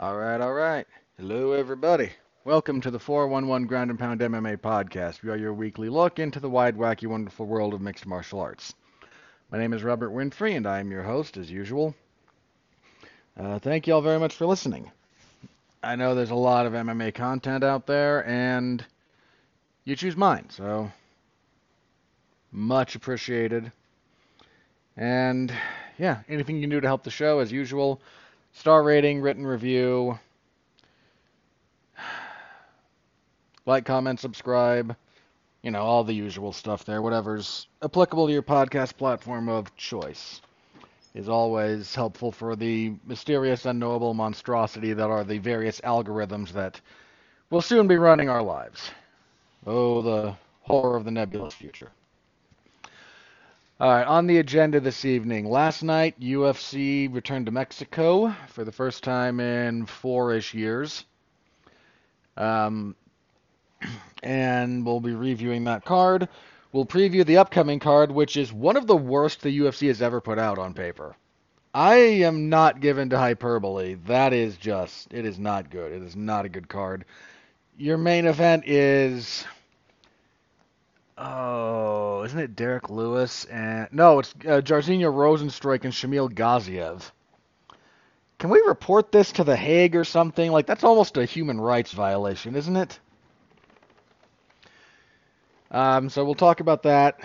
All right, all right. Hello, everybody. Welcome to the 411 Ground and Pound MMA podcast. We are your weekly look into the wide, wacky, wonderful world of mixed martial arts. My name is Robert Winfrey, and I am your host, as usual. Uh, thank you all very much for listening. I know there's a lot of MMA content out there, and you choose mine, so much appreciated. And yeah, anything you can do to help the show, as usual, star rating, written review, like, comment, subscribe, you know, all the usual stuff there, whatever's applicable to your podcast platform of choice is always helpful for the mysterious, unknowable monstrosity that are the various algorithms that will soon be running our lives. Oh, the horror of the nebulous future. All right, on the agenda this evening. Last night, UFC returned to Mexico for the first time in four-ish years. Um, and we'll be reviewing that card. We'll preview the upcoming card, which is one of the worst the UFC has ever put out on paper. I am not given to hyperbole. That is just, it is not good. It is not a good card. Your main event is Oh, isn't it Derrick Lewis and no, it's uh, Rozenstruik and Shamil Gaziev. Can we report this to the Hague or something? Like that's almost a human rights violation, isn't it? Um, so we'll talk about that.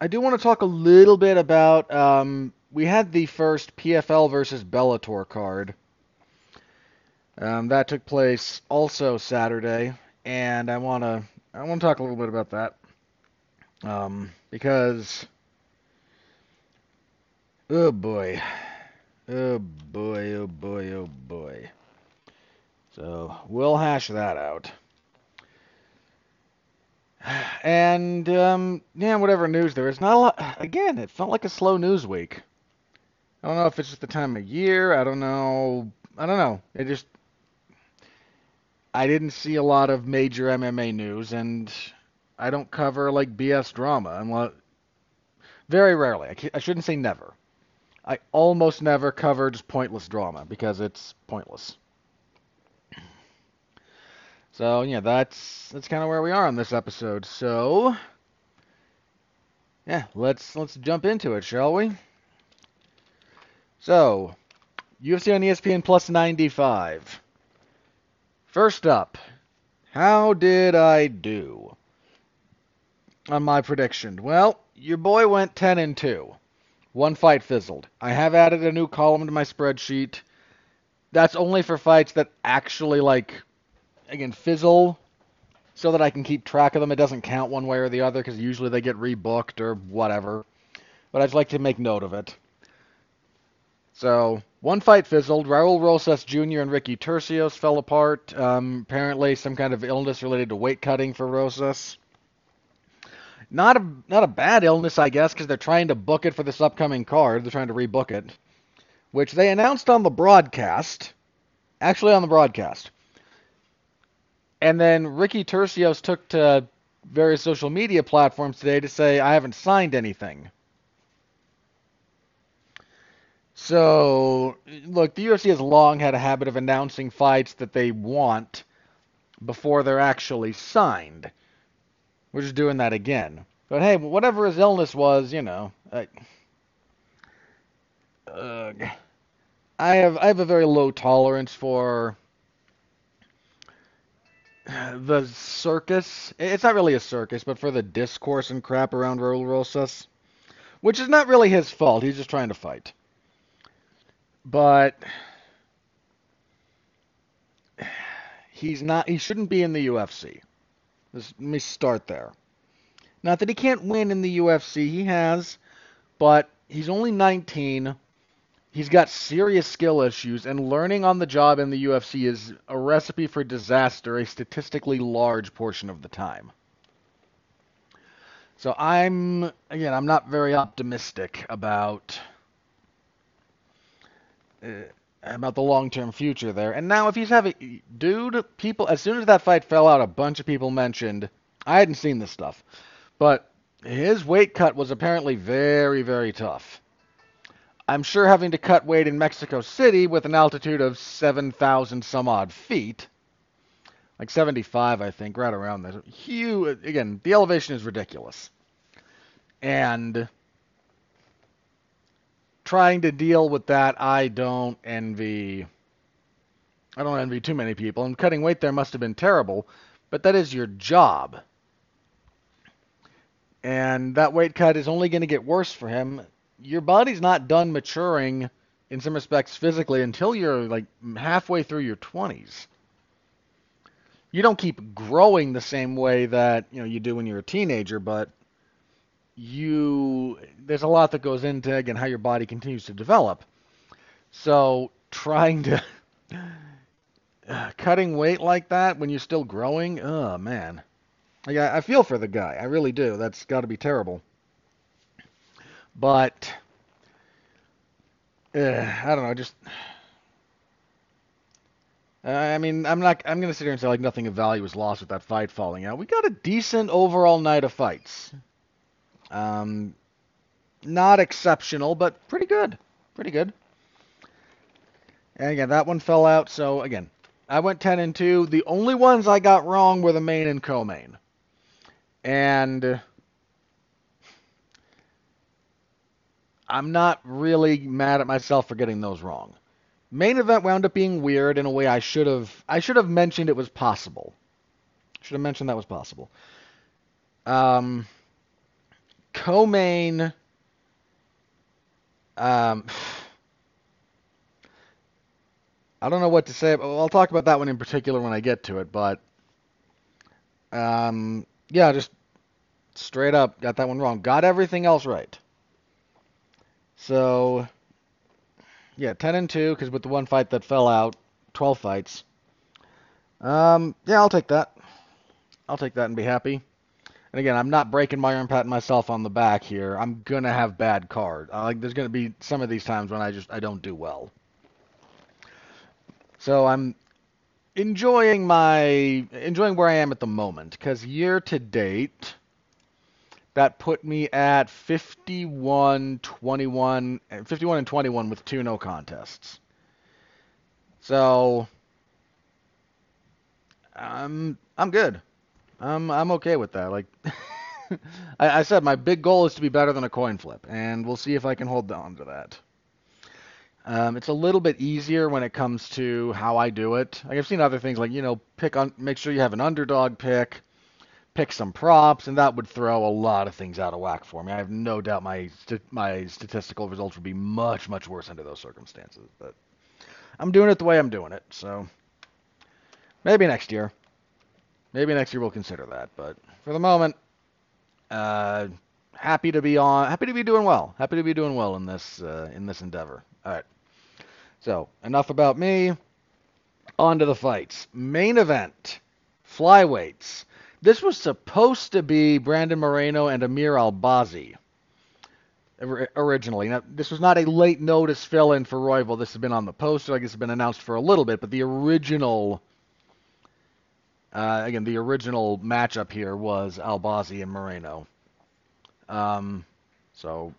I do want to talk a little bit about. Um, we had the first PFL versus Bellator card. Um, that took place also Saturday, and I want to I want to talk a little bit about that. Um, because, oh boy, oh boy, oh boy, oh boy. So we'll hash that out. And um, yeah, whatever news there is, not a lot. Again, it felt like a slow news week. I don't know if it's just the time of year. I don't know. I don't know. It just I didn't see a lot of major MMA news, and I don't cover like BS drama unless very rarely. I, I shouldn't say never. I almost never cover just pointless drama because it's pointless. So yeah, that's that's kind of where we are on this episode. So yeah, let's let's jump into it, shall we? So, UFC on ESPN Plus 95. First up, how did I do? On my prediction. Well, your boy went 10 and 2. One fight fizzled. I have added a new column to my spreadsheet. That's only for fights that actually like again fizzle so that I can keep track of them. It doesn't count one way or the other because usually they get rebooked or whatever. But I'd like to make note of it. So one fight fizzled. Raul Rosas Jr. and Ricky Turcios fell apart. Um, apparently, some kind of illness related to weight cutting for Rosas. Not a not a bad illness, I guess, because they're trying to book it for this upcoming card. They're trying to rebook it, which they announced on the broadcast. Actually, on the broadcast. And then Ricky Turcios took to various social media platforms today to say, I haven't signed anything. So, look, the UFC has long had a habit of announcing fights that they want before they're actually signed. We're just doing that again. But hey, whatever his illness was, you know, I, I have I have a very low tolerance for the circus. It's not really a circus, but for the discourse and crap around Raul Rosas, which is not really his fault. He's just trying to fight. But he's not. He shouldn't be in the UFC. Let me start there. Not that he can't win in the UFC, he has, but he's only 19. He's got serious skill issues, and learning on the job in the UFC is a recipe for disaster a statistically large portion of the time. So I'm, again, I'm not very optimistic about. Uh, about the long-term future there. And now if he's having dude, people as soon as that fight fell out, a bunch of people mentioned I hadn't seen this stuff. But his weight cut was apparently very very tough. I'm sure having to cut weight in Mexico City with an altitude of 7,000 some odd feet, like 75, I think, right around there. Huge. Again, the elevation is ridiculous, and trying to deal with that, I don't envy. I don't envy too many people, and cutting weight there must have been terrible, but that is your job. And that weight cut is only going to get worse for him. Your body's not done maturing in some respects physically until you're like halfway through your 20s. You don't keep growing the same way that, you know, you do when you're a teenager, but you there's a lot that goes into again how your body continues to develop. So trying to cutting weight like that when you're still growing, oh man. I, I feel for the guy. I really do. That's got to be terrible. But uh, I don't know. Just I mean, I'm not. I'm gonna sit here and say like nothing of value was lost with that fight falling out. We got a decent overall night of fights. Um, not exceptional, but pretty good. Pretty good. And again, that one fell out. So again, I went 10 and 2. The only ones I got wrong were the main and co-main. And I'm not really mad at myself for getting those wrong. Main event wound up being weird in a way I should have I should have mentioned it was possible. Should have mentioned that was possible. Um co-main um I don't know what to say. I'll talk about that one in particular when I get to it, but um, yeah, just straight up got that one wrong. Got everything else right. So yeah, 10 and 2 because with the one fight that fell out, 12 fights. Um, yeah, I'll take that. I'll take that and be happy. And again, I'm not breaking my arm, patting myself on the back here. I'm gonna have bad card. Uh, like there's gonna be some of these times when I just I don't do well. So I'm enjoying my enjoying where I am at the moment because year to date that put me at 51 21 51 and 21 with two no contests. So I'm I'm good. I'm I'm okay with that. Like I, I said, my big goal is to be better than a coin flip, and we'll see if I can hold on to that. Um, it's a little bit easier when it comes to how I do it. Like I've seen other things like you know pick on make sure you have an underdog pick, pick some props, and that would throw a lot of things out of whack for me. I have no doubt my st- my statistical results would be much much worse under those circumstances. But I'm doing it the way I'm doing it, so maybe next year, maybe next year we'll consider that. But for the moment, uh, happy to be on, happy to be doing well, happy to be doing well in this uh, in this endeavor. All right. So, enough about me. On to the fights. Main event flyweights. This was supposed to be Brandon Moreno and Amir Albazi originally. Now, this was not a late notice fill in for Royval. This has been on the poster. I guess it's been announced for a little bit, but the original, uh, again, the original matchup here was Albazi and Moreno. Um, so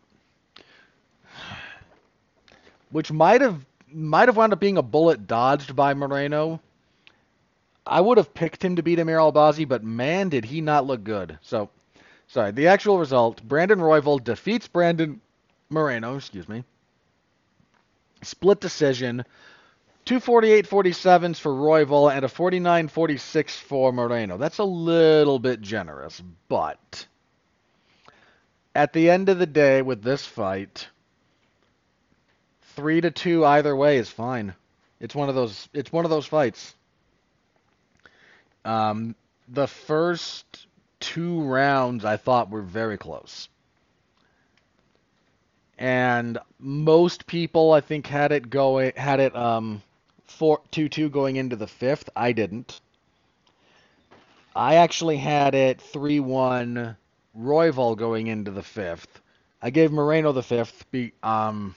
which might have might have wound up being a bullet dodged by Moreno. I would have picked him to beat Amir Albazi, but man, did he not look good. So, sorry. The actual result: Brandon Royval defeats Brandon Moreno. Excuse me. Split decision. 248-47s for Royval and a 49-46 for Moreno. That's a little bit generous, but at the end of the day, with this fight, three to two either way is fine. It's one of those. It's one of those fights. Um, the first two rounds I thought were very close, and most people I think had it going had it um four two two going into the fifth. I didn't. I actually had it three one Royval going into the fifth. I gave Moreno the fifth. Be, um,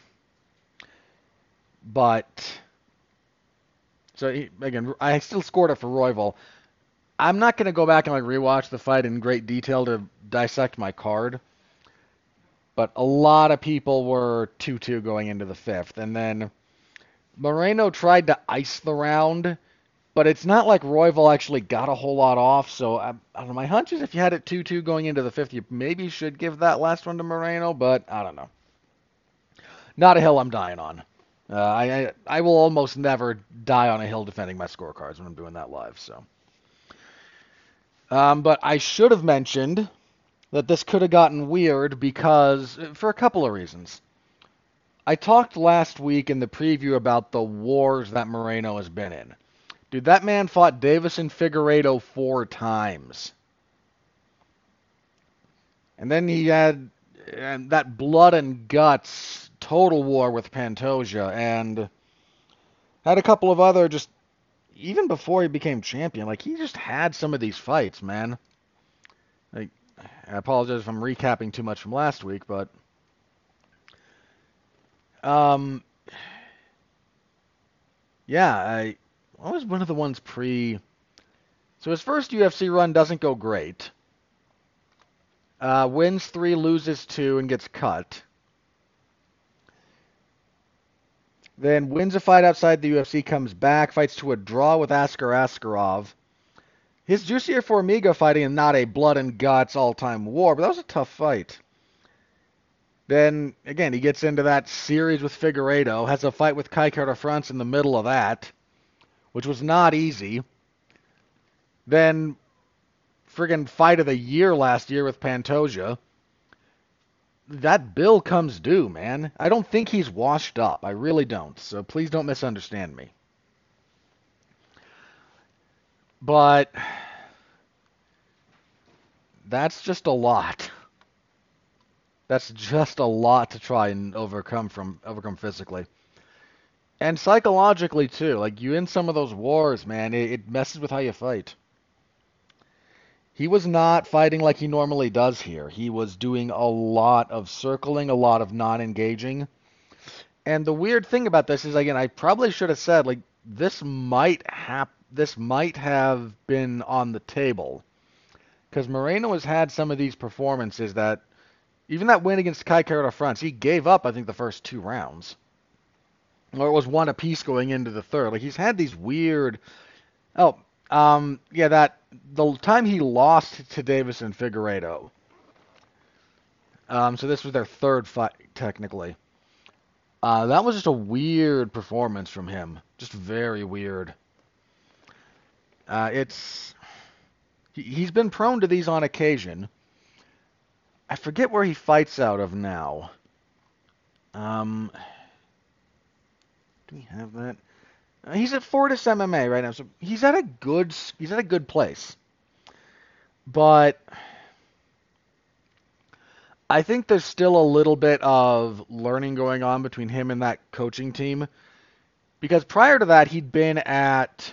but so he, again, I still scored it for Royval. I'm not going to go back and like rewatch the fight in great detail to dissect my card. but a lot of people were 2-2 going into the fifth, and then Moreno tried to ice the round, but it's not like Royval actually got a whole lot off. So I, I don't know. My hunch is if you had it 2-2 going into the fifth, you maybe should give that last one to Moreno, but I don't know. Not a hill I'm dying on. Uh, I, I I will almost never die on a hill defending my scorecards when I'm doing that live. So, um, but I should have mentioned that this could have gotten weird because for a couple of reasons. I talked last week in the preview about the wars that Moreno has been in. Dude, that man fought Deiveson Figueiredo four times. And then he had and that blood and guts total war with Pantoja and had a couple of other just even before he became champion, like he just had some of these fights, man. Like I apologize if I'm recapping too much from last week, but um, yeah, I, I was one of the ones pre. So his first UFC run doesn't go great. Uh, wins three, loses two, and gets cut. Then wins a fight outside the UFC, comes back, fights to a draw with Askar Askarov. His Jussier Formiga fighting is not a blood and guts all-time war, but that was a tough fight. Then again, he gets into that series with Figueiredo, has a fight with Kai Kara France in the middle of that, which was not easy. Then friggin' fight of the year last year with Pantoja. That bill comes due, man. I don't think he's washed up. I really don't. So please don't misunderstand me. But that's just a lot. That's just a lot to try and overcome from overcome physically. And psychologically too. Like you in some of those wars, man, it, it messes with how you fight. He was not fighting like he normally does here. He was doing a lot of circling, a lot of non-engaging. And the weird thing about this is again, I probably should have said like this might hap this might have been on the table. Cuz Moreno has had some of these performances that even that win against Kai Kara France, he gave up, I think, the first two rounds. Or it was one apiece going into the third. Like, he's had these weird. Oh, um, yeah, that. The time he lost to Deiveson Figueiredo. Um, so this was their third fight, technically. Uh, that was just a weird performance from him. Just very weird. Uh, it's. He, he's been prone to these on occasion. I forget where he fights out of now. Um, do we have that? Uh, he's at Fortis MMA right now, so he's at a good he's at a good place. But I think there's still a little bit of learning going on between him and that coaching team, because prior to that he'd been at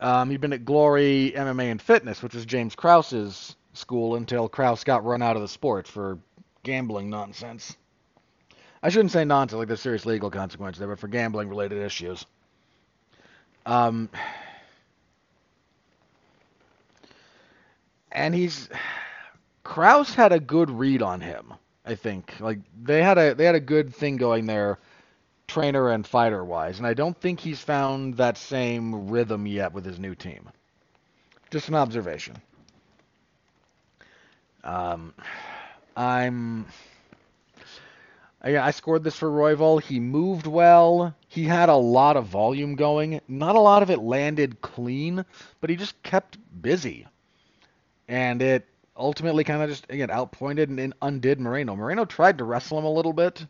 um, he'd been at Glory MMA and Fitness, which was James Krause's school until Krause got run out of the sport for gambling nonsense. I shouldn't say nonsense, like there's serious legal consequences there, but for gambling related issues. Um, and he's Krause had a good read on him, I think. Like they had a they had a good thing going there, trainer and fighter wise, and I don't think he's found that same rhythm yet with his new team. Just an observation. Um, I'm. I, scored this for Royval. He moved well. He had a lot of volume going. Not a lot of it landed clean, but he just kept busy. And it ultimately kind of just, again, outpointed and undid Moreno. Moreno tried to wrestle him a little bit,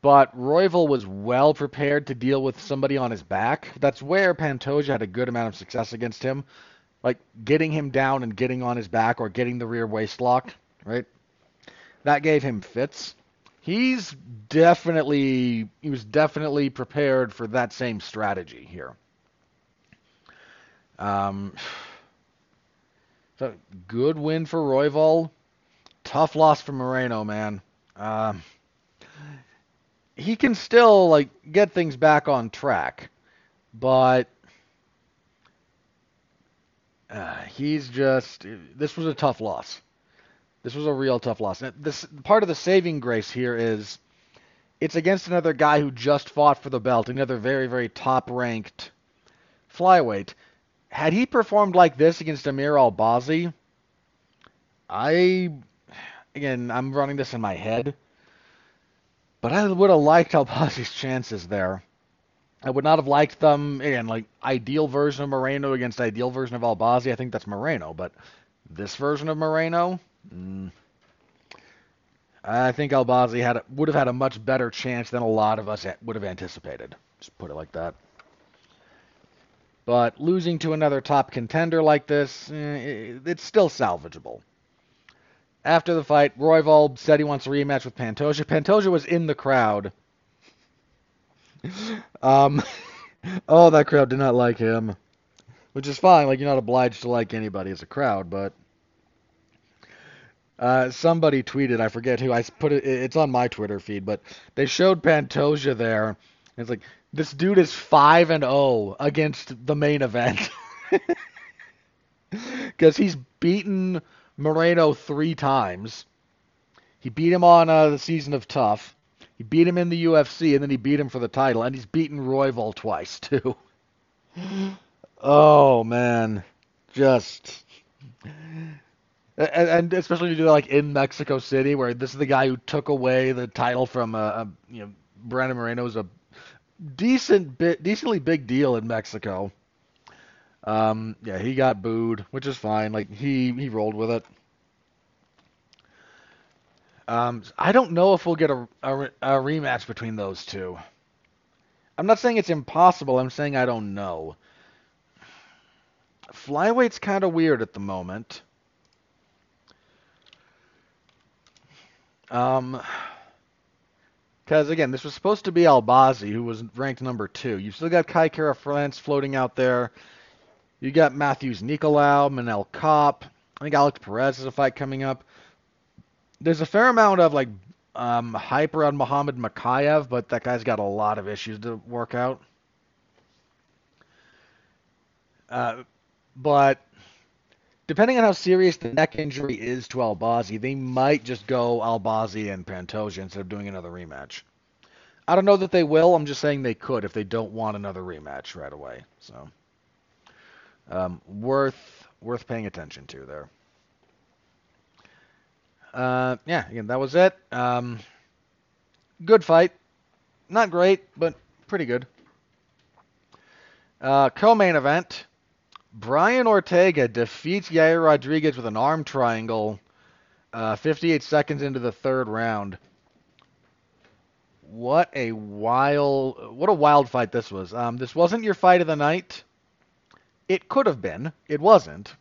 but Royval was well prepared to deal with somebody on his back. That's where Pantoja had a good amount of success against him like getting him down and getting on his back or getting the rear waist lock, right? That gave him fits. He's definitely he was definitely prepared for that same strategy here. Um, so good win for Royval. Tough loss for Moreno, man. Um, he can still like get things back on track, but uh, he's just. This was a tough loss. This was a real tough loss. And this part of the saving grace here is it's against another guy who just fought for the belt, another very, very top ranked flyweight. Had he performed like this against Amir Albazi, I again I'm running this in my head, but I would have liked Albazi's chances there. I would not have liked them again like ideal version of Moreno against ideal version of Albazi. I think that's Moreno, but this version of Moreno, mm, I think Albazi had would have had a much better chance than a lot of us would have anticipated. Just put it like that. But losing to another top contender like this, eh, it's still salvageable. After the fight, Royval said he wants a rematch with Pantoja. Pantoja was in the crowd. Um, oh, that crowd did not like him, which is fine. Like you're not obliged to like anybody as a crowd, but uh, somebody tweeted, I forget who. I put it. It's on my Twitter feed, but they showed Pantoja there. It's like this dude is five and zero oh against the main event because he's beaten Moreno three times. He beat him on uh, the season of Tough. He beat him in the UFC, and then he beat him for the title, and he's beaten Royval twice too. oh man, just and, especially to do like in Mexico City, where this is the guy who took away the title from a, uh you know Brandon Moreno is a decent bit decently big deal in Mexico. Um, yeah, he got booed, which is fine. Like he he rolled with it. Um, I don't know if we'll get a, a, a rematch between those two. I'm not saying it's impossible. I'm saying I don't know. Flyweight's kind of weird at the moment. Um, because again, this was supposed to be Albazi, who was ranked number two. You've still got Kai Kara France floating out there. You got Matheus Nicolau, Manel Kape. I think Alex Perez has a fight coming up. There's a fair amount of like um, hype around Muhammad Mokaev, but that guy's got a lot of issues to work out. Uh, but depending on how serious the neck injury is to Albazi, they might just go Albazi and Pantoja instead of doing another rematch. I don't know that they will. I'm just saying they could if they don't want another rematch right away. So, um, worth worth paying attention to there. Uh, yeah, again, that was it. Um, good fight. Not great, but pretty good. Uh, co-main event. Brian Ortega defeats Yair Rodriguez with an arm triangle uh, 58 seconds into the third round. What a wild, what a wild fight this was. Um, this wasn't your fight of the night. It could have been. It wasn't,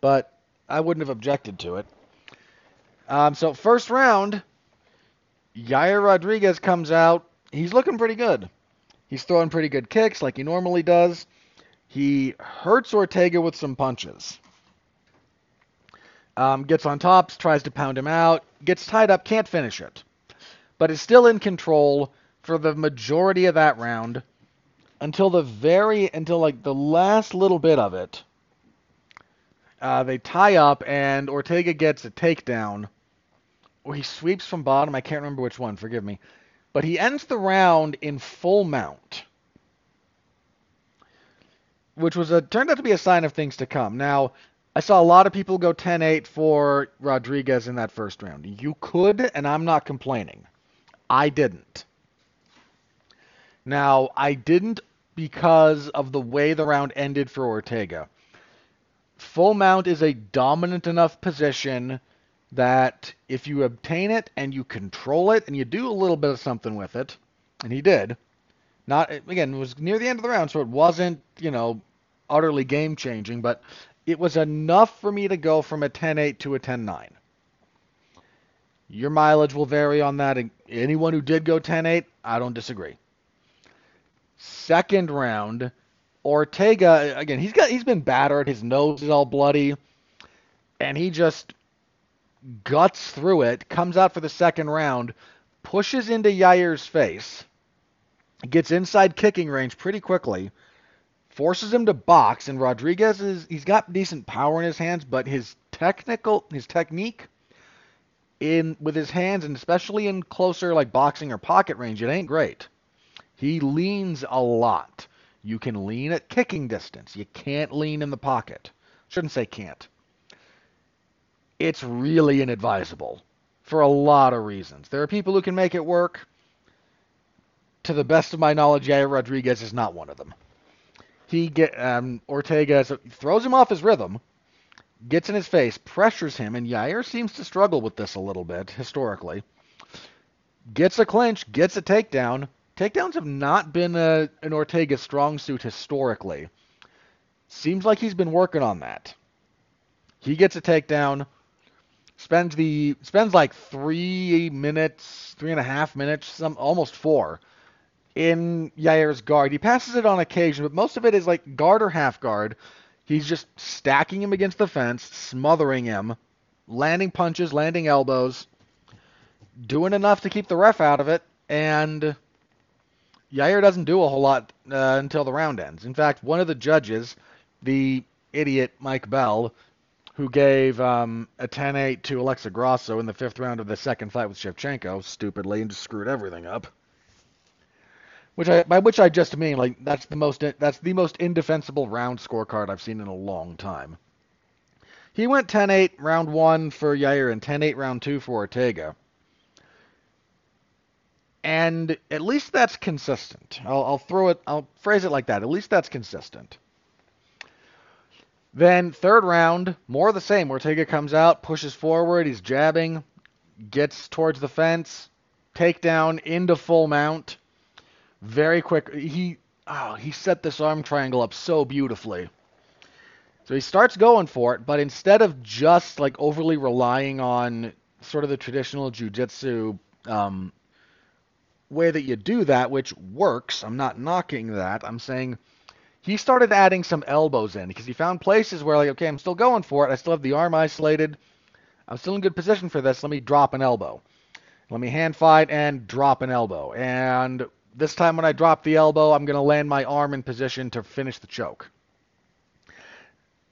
but I wouldn't have objected to it. Um, so first round, Yair Rodriguez comes out. He's looking pretty good. He's throwing pretty good kicks like he normally does. He hurts Ortega with some punches. Um, gets on top, tries to pound him out, gets tied up, can't finish it, but is still in control for the majority of that round until the very until like the last little bit of it. Uh, they tie up and Ortega gets a takedown, he sweeps from bottom. I can't remember which one. Forgive me, but he ends the round in full mount which was a turned out to be a sign of things to come. Now, I saw a lot of people go 10-8 for Rodriguez in that first round. You could, and I'm not complaining. I didn't. Now, I didn't because of the way the round ended for Ortega. Full mount is a dominant enough position that if you obtain it and you control it and you do a little bit of something with it, and he did, not again, it was near the end of the round, so it wasn't, you know, utterly game changing, but it was enough for me to go from a 10-8 to a 10-9. Your mileage will vary on that. Anyone who did go 10-8, I don't disagree. Second round, Ortega again. He's got he's been battered. His nose is all bloody, and he just guts through it. Comes out for the second round, pushes into Yair's face gets inside kicking range pretty quickly, forces him to box, and Rodriguez is he's got decent power in his hands, but his technical his technique in with his hands and especially in closer like boxing or pocket range, it ain't great. He leans a lot. You can lean at kicking distance. You can't lean in the pocket. Shouldn't say can't. It's really inadvisable for a lot of reasons. There are people who can make it work. To the best of my knowledge, Yair Rodriguez is not one of them. He get um, Ortega throws him off his rhythm, gets in his face, pressures him, and Yair seems to struggle with this a little bit historically. Gets a clinch, gets a takedown. Takedowns have not been a, an Ortega strong suit historically. Seems like he's been working on that. He gets a takedown, spends the spends like three minutes, three and a half minutes, some almost four, in Yair's guard. He passes it on occasion, but most of it is like guard or half guard. He's just stacking him against the fence, smothering him, landing punches, landing elbows, doing enough to keep the ref out of it, and Yair doesn't do a whole lot uh, until the round ends. In fact, one of the judges, the idiot Mike Bell, who gave um, a 10-8 to Alexa Grasso in the fifth round of the second fight with Shevchenko, stupidly, and just screwed everything up. Which I, by which I just mean like that's the most that's the most indefensible round scorecard I've seen in a long time. He went 10-8 round one for Yair and 10-8 round two for Ortega. And at least that's consistent. I'll, I'll throw it. I'll phrase it like that. At least that's consistent. Then third round, more of the same. Ortega comes out, pushes forward, he's jabbing, gets towards the fence, takedown into full mount very quick. He oh, he set this arm triangle up so beautifully. So he starts going for it, but instead of just like overly relying on sort of the traditional jujitsu um, way that you do that, which works, I'm not knocking that. I'm saying he started adding some elbows in because he found places where like, okay, I'm still going for it. I still have the arm isolated. I'm still in good position for this. Let me drop an elbow. Let me hand fight and drop an elbow. And this time when I drop the elbow, I'm going to land my arm in position to finish the choke.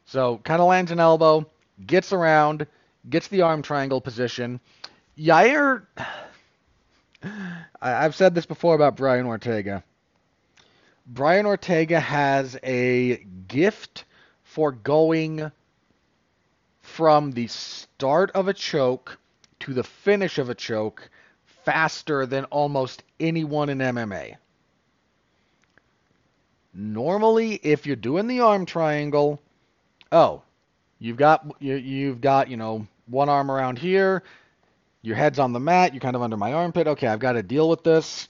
So kind of lands an elbow, gets around, gets the arm triangle position. Yair, I've said this before about Brian Ortega. Brian Ortega has a gift for going from the start of a choke to the finish of a choke faster than almost anyone in MMA. Normally, if you're doing the arm triangle, oh, you've got you, you've got you know one arm around here, your head's on the mat, you're kind of under my armpit. Okay, I've got to deal with this.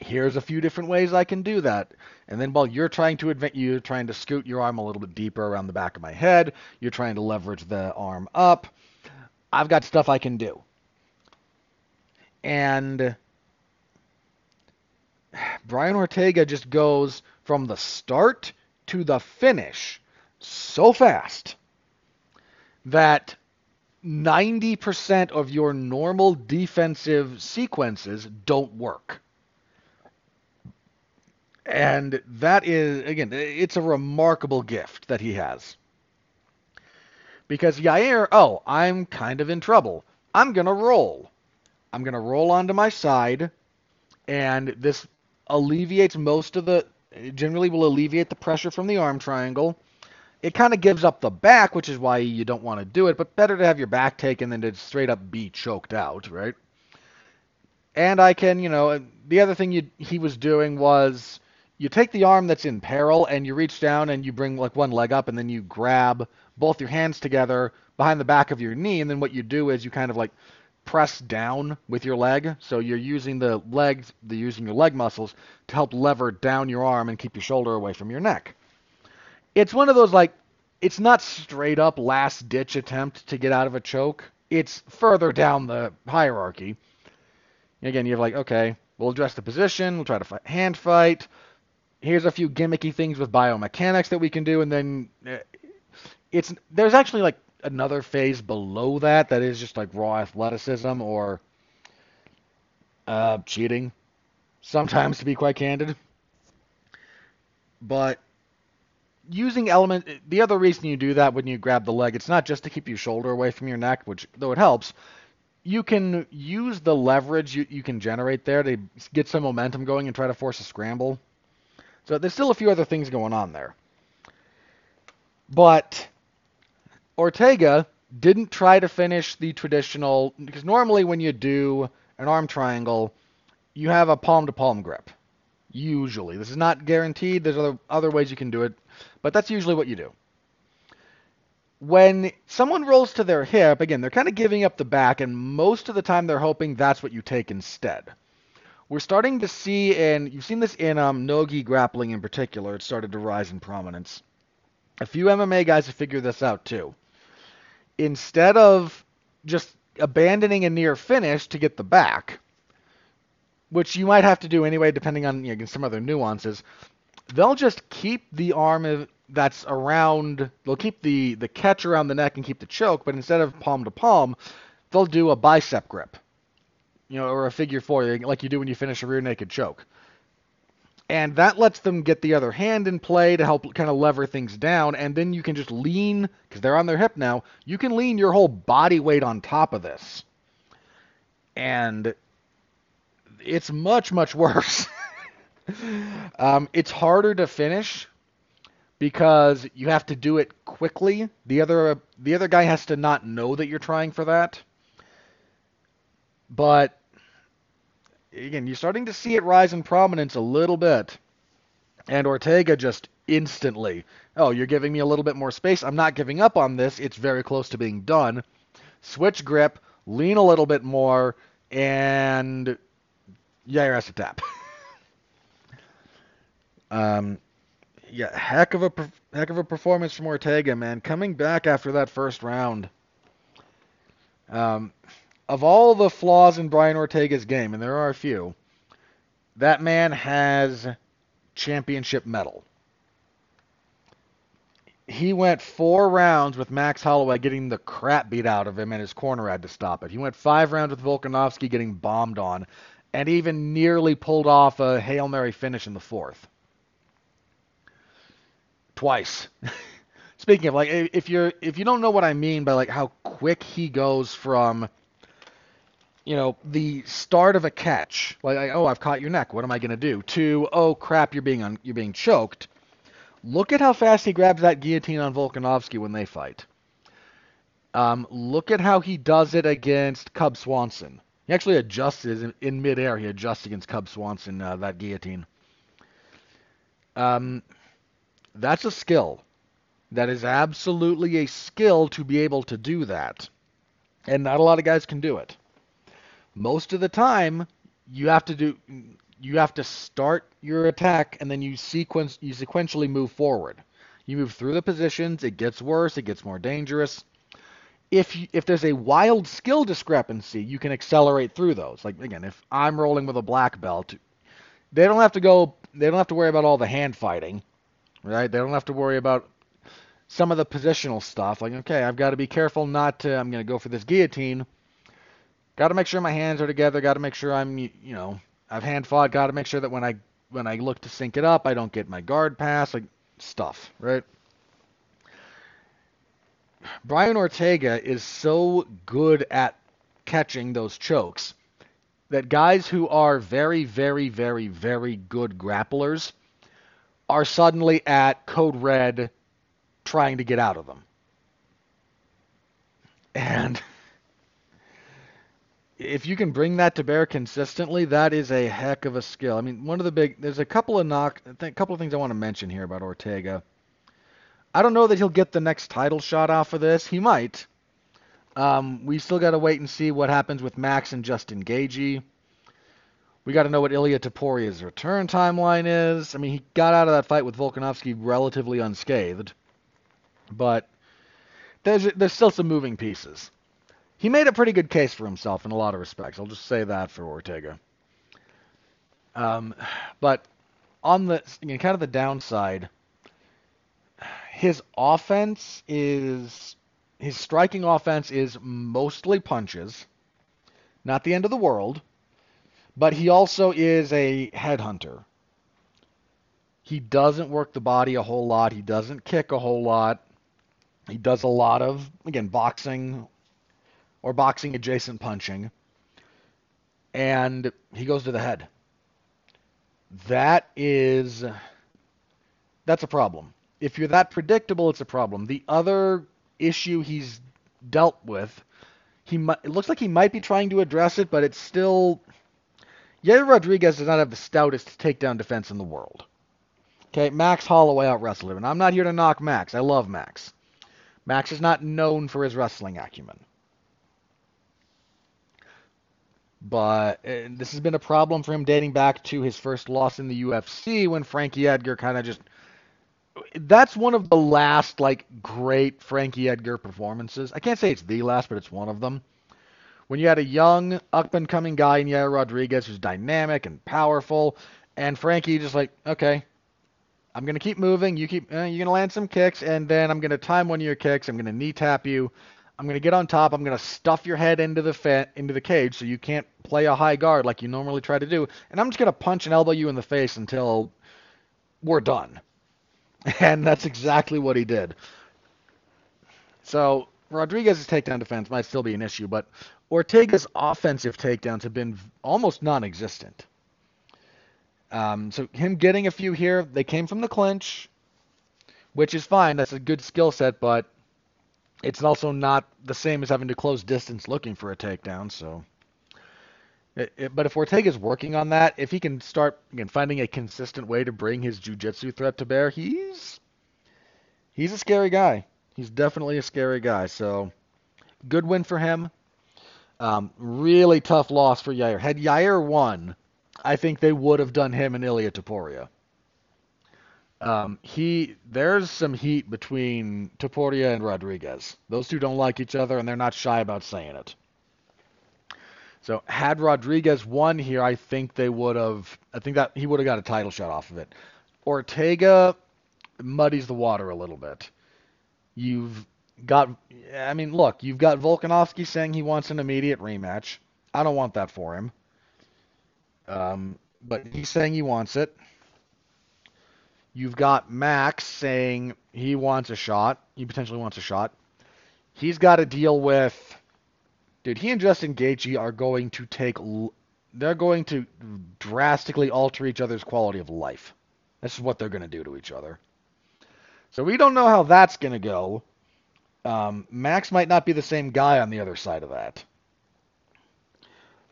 Here's a few different ways I can do that. And then while you're trying to advance, you're trying to scoot your arm a little bit deeper around the back of my head. You're trying to leverage the arm up. I've got stuff I can do. And Brian Ortega just goes from the start to the finish so fast that 90% of your normal defensive sequences don't work. And that is, again, it's a remarkable gift that he has. Because Yair, oh, I'm kind of in trouble. I'm going to roll. I'm going to roll onto my side, and this alleviates most of the, generally will alleviate the pressure from the arm triangle. It kind of gives up the back, which is why you don't want to do it, but better to have your back taken than to straight up be choked out, right? And I can, you know, uh, the other thing you, he was doing was you take the arm that's in peril and you reach down and you bring like one leg up and then you grab both your hands together behind the back of your knee and then what you do is you kind of like press down with your leg. So you're using the legs, you're using your leg muscles to help lever down your arm and keep your shoulder away from your neck. It's one of those like, it's not straight up last ditch attempt to get out of a choke. It's further down the hierarchy. Again, you're like, okay, we'll address the position, we'll try to fight, hand fight. Here's a few gimmicky things with biomechanics that we can do, and then uh, it's there's actually like another phase below that that is just like raw athleticism or uh, cheating, sometimes to be quite candid. But using element, the other reason you do that when you grab the leg, it's not just to keep your shoulder away from your neck, which though it helps. you can use the leverage you, you can generate there to get some momentum going and try to force a scramble. So there's still a few other things going on there. But Ortega didn't try to finish the traditional because normally when you do an arm triangle, you have a palm to palm grip. Usually, this is not guaranteed. There's other other ways you can do it, but that's usually what you do. When someone rolls to their hip, again, they're kind of giving up the back, and most of the time they're hoping that's what you take instead. We're starting to see, and you've seen this in um, Nogi grappling in particular, it started to rise in prominence. A few MMA guys have figured this out too. Instead of just abandoning a near finish to get the back, which you might have to do anyway, depending on you know, some other nuances, they'll just keep the arm that's around. They'll keep the the catch around the neck and keep the choke, but instead of palm to palm, they'll do a bicep grip, you know, or a figure four, like you do when you finish a rear naked choke. And that lets them get the other hand in play to help kind of lever things down, and then you can just lean because they're on their hip now. You can lean your whole body weight on top of this, and it's much much worse. um, it's harder to finish because you have to do it quickly. The other the other guy has to not know that you're trying for that. But again, you're starting to see it rise in prominence a little bit. And Ortega just instantly, oh, you're giving me a little bit more space. I'm not giving up on this. It's very close to being done. Switch grip, lean a little bit more, and yeah, you're asked to tap. um, yeah, heck of a heck of a performance from Ortega, man. Coming back after that first round. Um, of all the flaws in Brian Ortega's game, and there are a few, that man has championship mettle. He went four rounds with Max Holloway getting the crap beat out of him, and his corner had to stop it. He went five rounds with Volkanovski getting bombed on, and even nearly pulled off a Hail Mary finish in the fourth. Twice. Speaking of like if you're if you don't know what I mean by like how quick he goes from you know, the start of a catch, like, oh, I've caught your neck. What am I going to do? To oh crap, you're being un- you're being choked. Look at how fast he grabs that guillotine on Volkanovski when they fight. Um, look at how he does it against Cub Swanson. He actually adjusted in, in midair. He adjusts against Cub Swanson uh, that guillotine. Um, that's a skill. That is absolutely a skill to be able to do that, and not a lot of guys can do it. Most of the time, you have to do you have to start your attack and then you sequence you sequentially move forward. You move through the positions, it gets worse, it gets more dangerous if you, if there's a wild skill discrepancy, you can accelerate through those. Like again, if I'm rolling with a black belt, they don't have to go. They don't have to worry about all the hand fighting, right? They don't have to worry about some of the positional stuff. Like okay, I've got to be careful not to. I'm going to go for this guillotine. Got to make sure my hands are together. Got to make sure I'm you know I've hand fought. Got to make sure that when I when I look to sink it up, I don't get my guard pass. Like stuff, right? Brian Ortega is so good at catching those chokes that guys who are very, very, very, very good grapplers are suddenly at code red trying to get out of them. And if you can bring that to bear consistently, that is a heck of a skill. I mean, one of the big there's a couple of knock a couple of things I want to mention here about Ortega. I don't know that he'll get the next title shot off of this. He might. Um, we still got to wait and see what happens with Max and Justin Gaethje. We got to know what Ilia Topuria's return timeline is. I mean, he got out of that fight with Volkanovski relatively unscathed, but there's there's still some moving pieces. He made a pretty good case for himself in a lot of respects. I'll just say that for Ortega. Um, but on the you know, kind of the downside, his offense is his striking offense is mostly punches. Not the end of the world, but he also is a headhunter. He doesn't work the body a whole lot. He doesn't kick a whole lot. He does a lot of again boxing, or boxing adjacent punching, and he goes to the head. That is that's a problem. If you're that predictable, it's a problem. The other issue he's dealt with, he might, it looks like he might be trying to address it, but it's still Yair Rodriguez does not have the stoutest takedown defense in the world. Okay, Max Holloway out wrestled him, and I'm not here to knock Max. I love Max. Max is not known for his wrestling acumen. But uh, this has been a problem for him dating back to his first loss in the UFC when Frankie Edgar kind of just. That's one of the last, like, great Frankie Edgar performances. I can't say it's the last, but it's one of them. When you had a young, up and coming guy in Yair Rodriguez who's dynamic and powerful, and Frankie just like, okay, I'm gonna keep moving. You keep, uh, you're gonna land some kicks, and then I'm gonna time one of your kicks. I'm gonna knee tap you. I'm gonna get on top. I'm gonna stuff your head into the fa- into the cage so you can't play a high guard like you normally try to do, and I'm just gonna punch and elbow you in the face until we're done. And that's exactly what he did. So Rodriguez's takedown defense might still be an issue, but Ortega's offensive takedowns have been almost non-existent. Um, so him getting a few here, they came from the clinch, which is fine. That's a good skill set, but it's also not the same as having to close distance looking for a takedown. So, it, it, but if Ortega's working on that, if he can start again finding a consistent way to bring his jujitsu threat to bear, he's he's a scary guy. He's definitely a scary guy. So, good win for him. Um, really tough loss for Yair. Had Yair won, I think they would have done him and Ilia Topuria. Um, he there's some heat between Topuria and Rodriguez. Those two don't like each other, and they're not shy about saying it. So had Rodriguez won here, I think they would have. I think that he would have got a title shot off of it. Ortega muddies the water a little bit. You've got. I mean, look, you've got Volkanovski saying he wants an immediate rematch. I don't want that for him. Um, but he's saying he wants it. You've got Max saying he wants a shot. He potentially wants a shot. He's got to deal with. Dude, he and Justin Gaethje are going to take. They're going to drastically alter each other's quality of life. This is what they're going to do to each other. So we don't know how that's going to go. Um, Max might not be the same guy on the other side of that.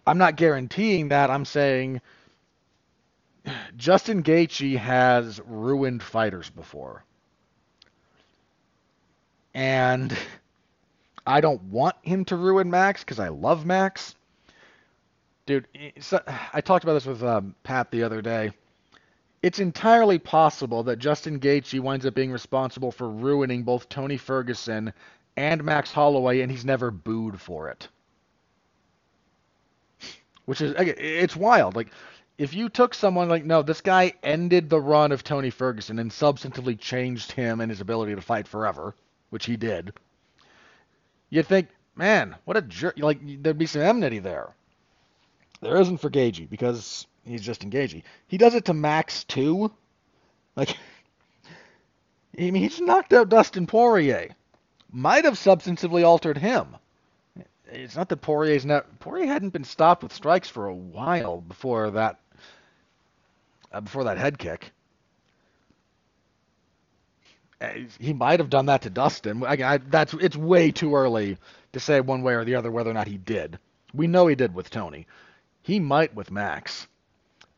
I'm not guaranteeing that. I'm saying Justin Gaethje has ruined fighters before. And I don't want him to ruin Max because I love Max. Dude, I talked about this with um, Pat the other day. It's entirely possible that Justin Gaethje winds up being responsible for ruining both Tony Ferguson and Max Holloway, and he's never booed for it. Which is, it's wild. Like, if you took someone like, no, this guy ended the run of Tony Ferguson and substantively changed him and his ability to fight forever, which he did, you'd think, man, what a jerk. Like, there'd be some enmity there. There isn't for Gaethje because he's just engaging. He does it to Max too. Like, I mean, he just knocked out Dustin Poirier. Might have substantively altered him it's not that Poirier's not Poirier hadn't been stopped with strikes for a while before that uh, before that head kick. Uh, he might have done that to Dustin. I, I, that's it's way too early to say one way or the other whether or not he did. We know he did with Tony. He might with Max,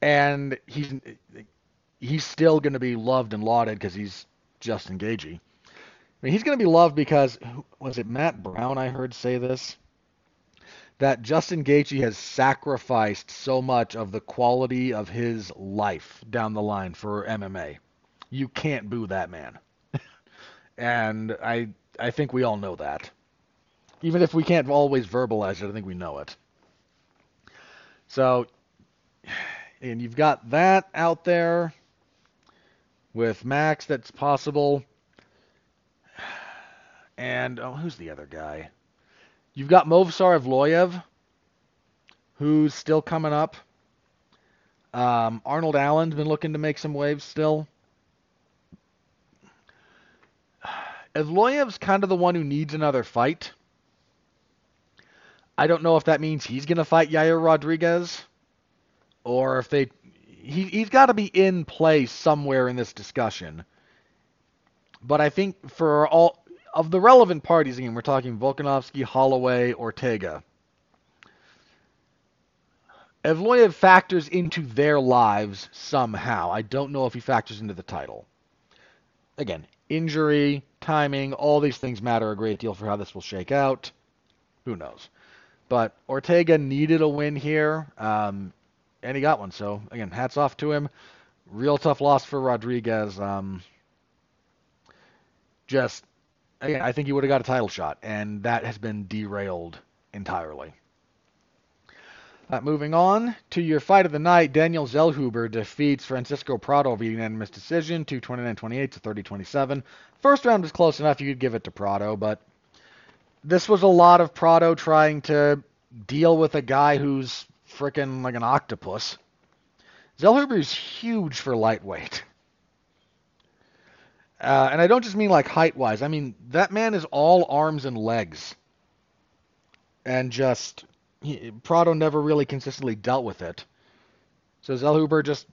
and he's he's still going to be loved and lauded because he's Justin Gaethje. I mean, he's going to be loved because was it Matt Brown I heard say this? That Justin Gaethje has sacrificed so much of the quality of his life down the line for MMA. You can't boo that man. and I I think we all know that. Even if we can't always verbalize it, I think we know it. So and you've got that out there with Max that's possible. And oh, who's the other guy? You've got Movsar Evloev, who's still coming up. Um, Arnold Allen's been looking to make some waves still. Evloev's kind of the one who needs another fight. I don't know if that means he's going to fight Yair Rodriguez or if they he he's got to be in play somewhere in this discussion. But I think for all of the relevant parties, again, we're talking Volkanovski, Holloway, Ortega. Evloev factors into their lives somehow. I don't know if he factors into the title. Again, injury, timing, all these things matter a great deal for how this will shake out. Who knows? But Ortega needed a win here, um, and he got one. So again, hats off to him. Real tough loss for Rodriguez. Um, just I think he would have got a title shot, and that has been derailed entirely. Uh, moving on to your fight of the night, Daniel Zellhuber defeats Francisco Prado via unanimous decision, 229-28 to 30-27. First round was close enough you could give it to Prado, but this was a lot of Prado trying to deal with a guy who's freaking like an octopus. Zellhuber is huge for lightweight. Uh, and I don't just mean like height wise. I mean that man is all arms and legs, and just he, Prado never really consistently dealt with it. So Zellhuber just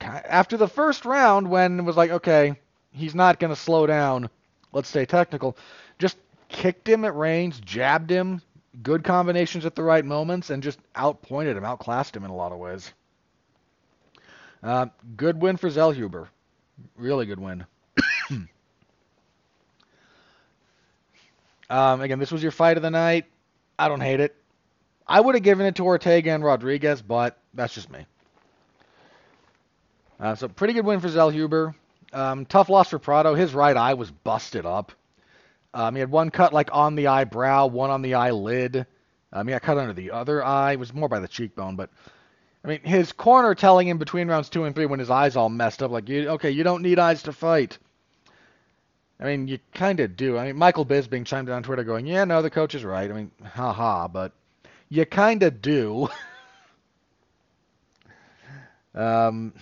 after the first round, when it was like, okay, he's not going to slow down. Let's stay technical. Just kicked him at range, jabbed him, good combinations at the right moments, and just outpointed him, outclassed him in a lot of ways. Uh, good win for Zellhuber. Really good win. Um, again, this was your fight of the night. I don't hate it. I would have given it to Ortega and Rodriguez, but that's just me. Uh, so pretty good win for Zellhuber. Um, tough loss for Prado. His right eye was busted up. Um, he had one cut like on the eyebrow, one on the eyelid. Um, he got cut under the other eye. It was more by the cheekbone, but I mean, his corner telling him between rounds two and three when his eyes all messed up, like, okay, you don't need eyes to fight. I mean, you kind of do. I mean, Michael Bisping chimed in on Twitter going, yeah, no, the coach is right. I mean, haha, but you kind of do. um,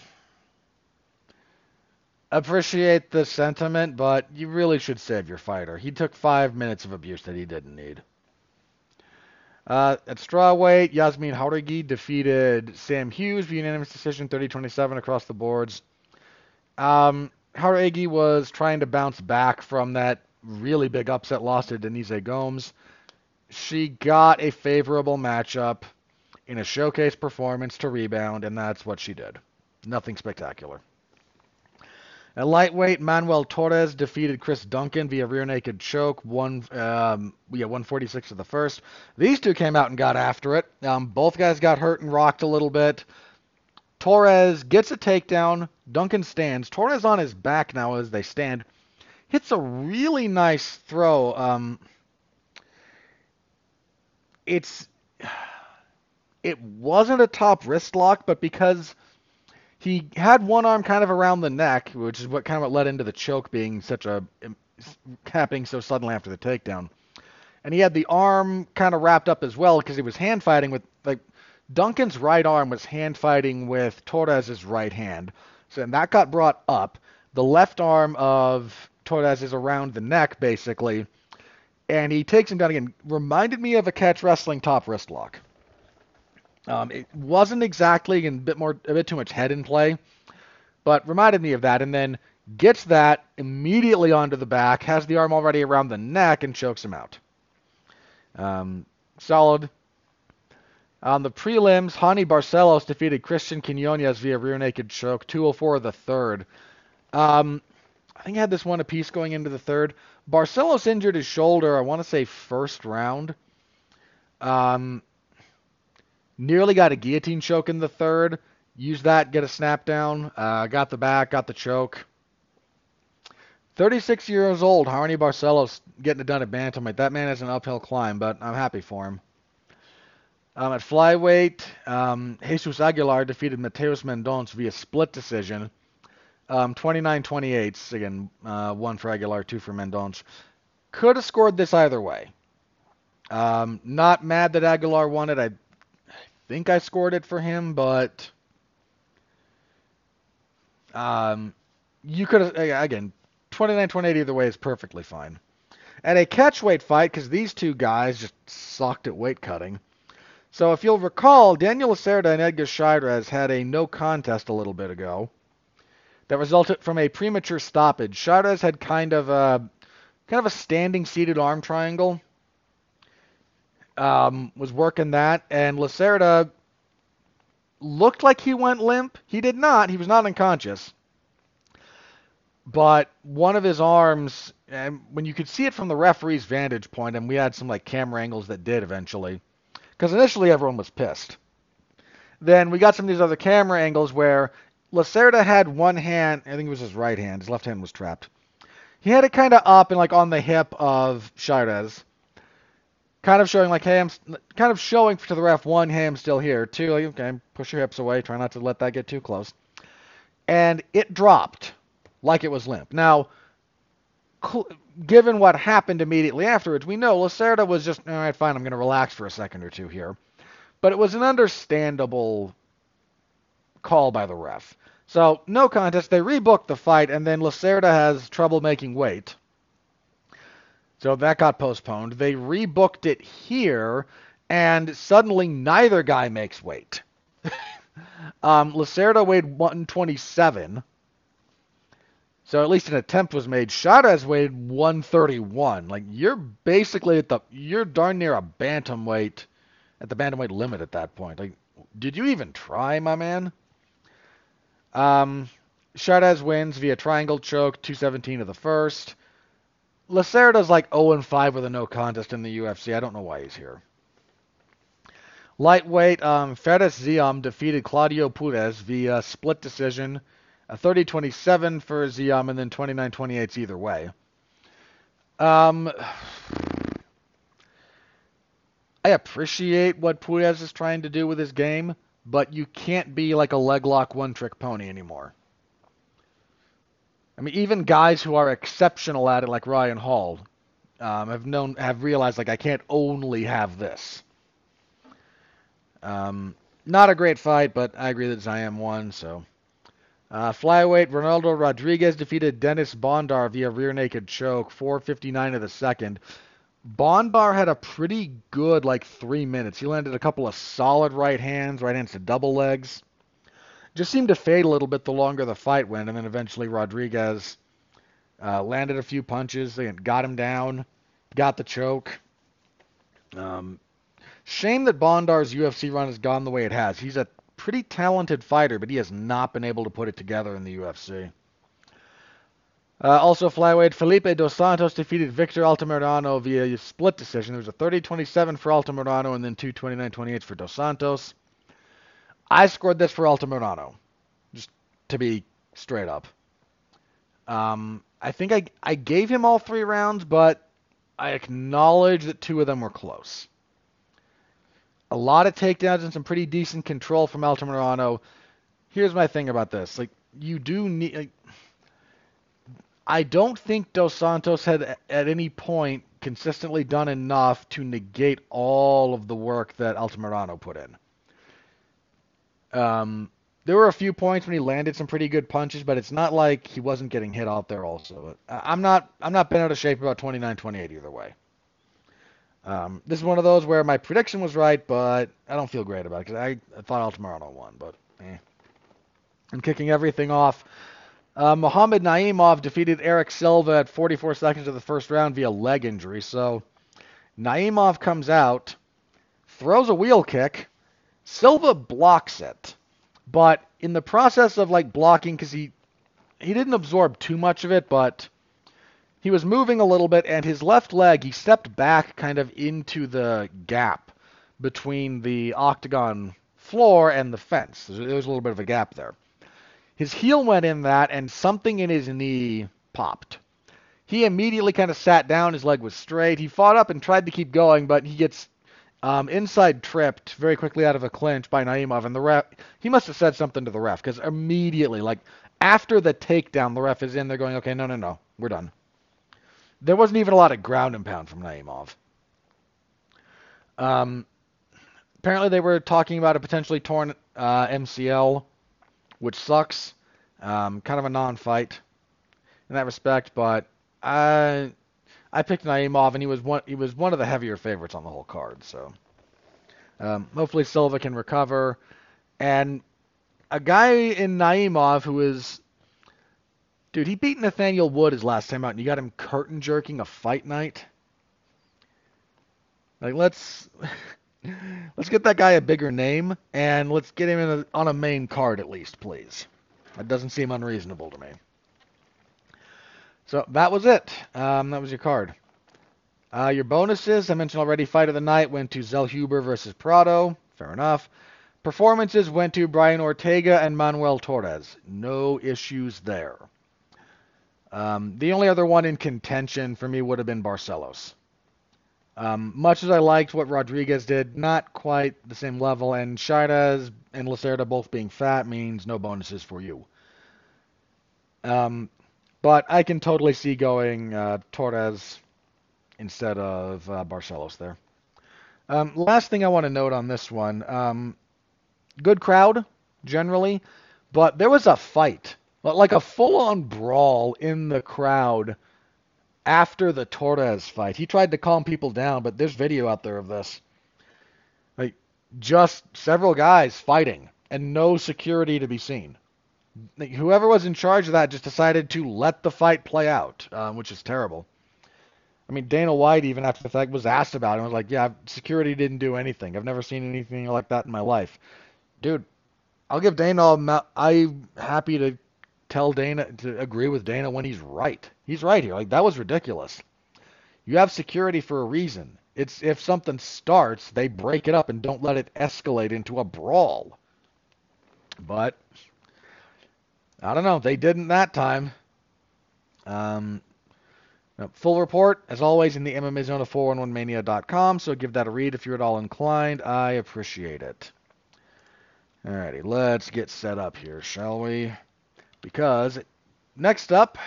appreciate the sentiment, but you really should save your fighter. He took five minutes of abuse that he didn't need. Uh, at strawweight, Yasmin Jauregui defeated Sam Hughes via unanimous decision, 30-27 across the boards. Um, Jauregui was trying to bounce back from that really big upset loss to Denise Gomes. She got a favorable matchup in a showcase performance to rebound, and that's what she did. Nothing spectacular. At lightweight, Manuel Torres defeated Chris Duncan via rear naked choke, one um, yeah 146 to the first. These two came out and got after it. Um, both guys got hurt and rocked a little bit. Torres gets a takedown. Duncan stands. Torres on his back now as they stand. Hits a really nice throw. Um, it's it wasn't a top wrist lock, but because he had one arm kind of around the neck, which is what kind of led into the choke being such a happening so suddenly after the takedown. And he had the arm kind of wrapped up as well because he was hand fighting with like Duncan's right arm was hand fighting with Torres's right hand. So and that got brought up. The left arm of Torres is around the neck basically, and he takes him down again. Reminded me of a catch wrestling top wrist lock. Um, it wasn't exactly a bit more a bit too much head in play, but reminded me of that. And then gets that immediately onto the back, has the arm already around the neck, and chokes him out. Um, solid. On the prelims, Raoni Barcelos defeated Christian Quinones via rear naked choke, 204 the third. Um, I think I had this one apiece going into the third. Barcelos injured his shoulder, I want to say first round. Um, Nearly got a guillotine choke in the third. Used that, get a snap down. Uh, got the back, got the choke. 36 years old, Raoni Barcelos getting it done at bantamweight. That man has an uphill climb, but I'm happy for him. Um, at flyweight, um, Jesus Aguilar defeated Mateus Mendonça via split decision. Um, 29-28. Again, uh, one for Aguilar, two for Mendonça. Could have scored this either way. Um, not mad that Aguilar won it. I think I scored it for him, but um, you could have again 29-28 either way is perfectly fine. at a catchweight fight because these two guys just sucked at weight cutting. So if you'll recall, Daniel Lacerda and Edgar Chairez had a no contest a little bit ago that resulted from a premature stoppage. Chairez had kind of a kind of a standing seated arm triangle. Um, was working that, and Lacerda looked like he went limp. He did not. He was not unconscious. But one of his arms, and when you could see it from the referee's vantage point, and we had some like camera angles that did eventually, because initially everyone was pissed. Then we got some of these other camera angles where Lacerda had one hand, I think it was his right hand, his left hand was trapped. He had it kind of up and like on the hip of Chairez, kind of showing like, hey, I'm kind of showing to the ref one, hey, I'm still here. Two, like, okay, push your hips away, try not to let that get too close. And it dropped like it was limp. Now, given what happened immediately afterwards, we know Lacerda was just, all right, fine, I'm going to relax for a second or two here. But it was an understandable call by the ref. So, no contest. They rebooked the fight, and then Lacerda has trouble making weight. So that got postponed. They rebooked it here, and suddenly neither guy makes weight. um, Lacerda weighed 127. So at least an attempt was made. Chairez weighed 131. Like you're basically at the you're darn near a bantamweight at the bantamweight limit at that point. Like did you even try, my man? Um Chairez wins via triangle choke, 217 of the first. Lacerda's like 0 and 5 with a no contest in the UFC. I don't know why he's here. Lightweight, um, Fares Ziam defeated Claudio Puelles via split decision. A 30-27 for Ziam, and then 29-28 either way. Um, I appreciate what Puelles is trying to do with his game, but you can't be like a leg lock one trick pony anymore. I mean, even guys who are exceptional at it, like Ryan Hall, um, have known have realized like I can't only have this. Um, not a great fight, but I agree that Ziam won. So, uh, flyweight Ronaldo Rodriguez defeated Dennis Bondar via rear naked choke, 4:59 of the second. Bondar had a pretty good like three minutes. He landed a couple of solid right hands, right hands to double legs just seemed to fade a little bit the longer the fight went, and then eventually Rodriguez uh, landed a few punches and got him down, got the choke. Um, shame that Bondar's UFC run has gone the way it has. He's a pretty talented fighter, but he has not been able to put it together in the UFC. Uh, also, flyweight Felipe Dos Santos defeated Victor Altamirano via split decision. There was a 30-27 for Altamirano and then two 29-28 for Dos Santos. I scored this for Altamirano, just to be straight up. Um, I think I I gave him all three rounds, but I acknowledge that two of them were close. A lot of takedowns and some pretty decent control from Altamirano. Here's my thing about this: like you do need. Like, I don't think Dos Santos had at any point consistently done enough to negate all of the work that Altamirano put in. Um, there were a few points when he landed some pretty good punches, but it's not like he wasn't getting hit out there also. I'm not I'm not bent out of shape about 29-28 either way. Um, this is one of those where my prediction was right, but I don't feel great about it because I, thought I thought Altamirano won, but eh. I'm kicking everything off. Uh, Muhammad Naimov defeated Eric Silva at 44 seconds of the first round via leg injury. So Naimov comes out, throws a wheel kick, Silva blocks it, but in the process of like blocking, because he he didn't absorb too much of it, but he was moving a little bit, and his left leg he stepped back kind of into the gap between the octagon floor and the fence. There was a little bit of a gap there. His heel went in that, and something in his knee popped. He immediately kind of sat down. His leg was straight. He fought up and tried to keep going, but he gets um, inside tripped very quickly out of a clinch by Naimov, and the ref he must have said something to the ref because immediately, like after the takedown, the ref is in there going, "Okay, no, no, no, we're done." There wasn't even a lot of ground and pound from Naimov. Um, apparently, they were talking about a potentially torn uh, MCL, which sucks. Um, kind of a non-fight in that respect, but I I picked Naimov, and he was one he was one of the heavier favorites on the whole card. So um, hopefully Silva can recover, and a guy in Naimov who is dude, he beat Nathaniel Wood his last time out, and you got him curtain jerking a fight night. Like let's let's get that guy a bigger name, and let's get him a, on a main card at least, please. That doesn't seem unreasonable to me. So that was it. Um, that was your card. Uh, your bonuses, I mentioned already, Fight of the Night went to Zellhuber versus Prado. Fair enough. Performances went to Brian Ortega and Manuel Torres. No issues there. Um, the only other one in contention for me would have been Barcelos. Um, much as I liked what Rodriguez did, not quite the same level, and Chairez and Lacerda both being fat means no bonuses for you. Um, but I can totally see going uh, Torres instead of uh, Barcelos there. Um, last thing I want to note on this one um, good crowd, generally, but there was a fight, like a full on brawl in the crowd after the Torres fight. He tried to calm people down, but there's video out there of this. Like, just several guys fighting and no security to be seen whoever was in charge of that just decided to let the fight play out, um, which is terrible. I mean, Dana White, even after the fact, was asked about it. and was like, yeah, security didn't do anything. I've never seen anything like that in my life. Dude, I'll give Dana, I'm happy to tell Dana, to agree with Dana when he's right. He's right here. Like, that was ridiculous. You have security for a reason. It's if something starts, they break it up and don't let it escalate into a brawl. But I don't know. They didn't that time. Um, full report, as always, in the MMA Zone of 411mania.com, so give that a read if you're at all inclined. I appreciate it. Alrighty, let's get set up here, shall we? Because next up,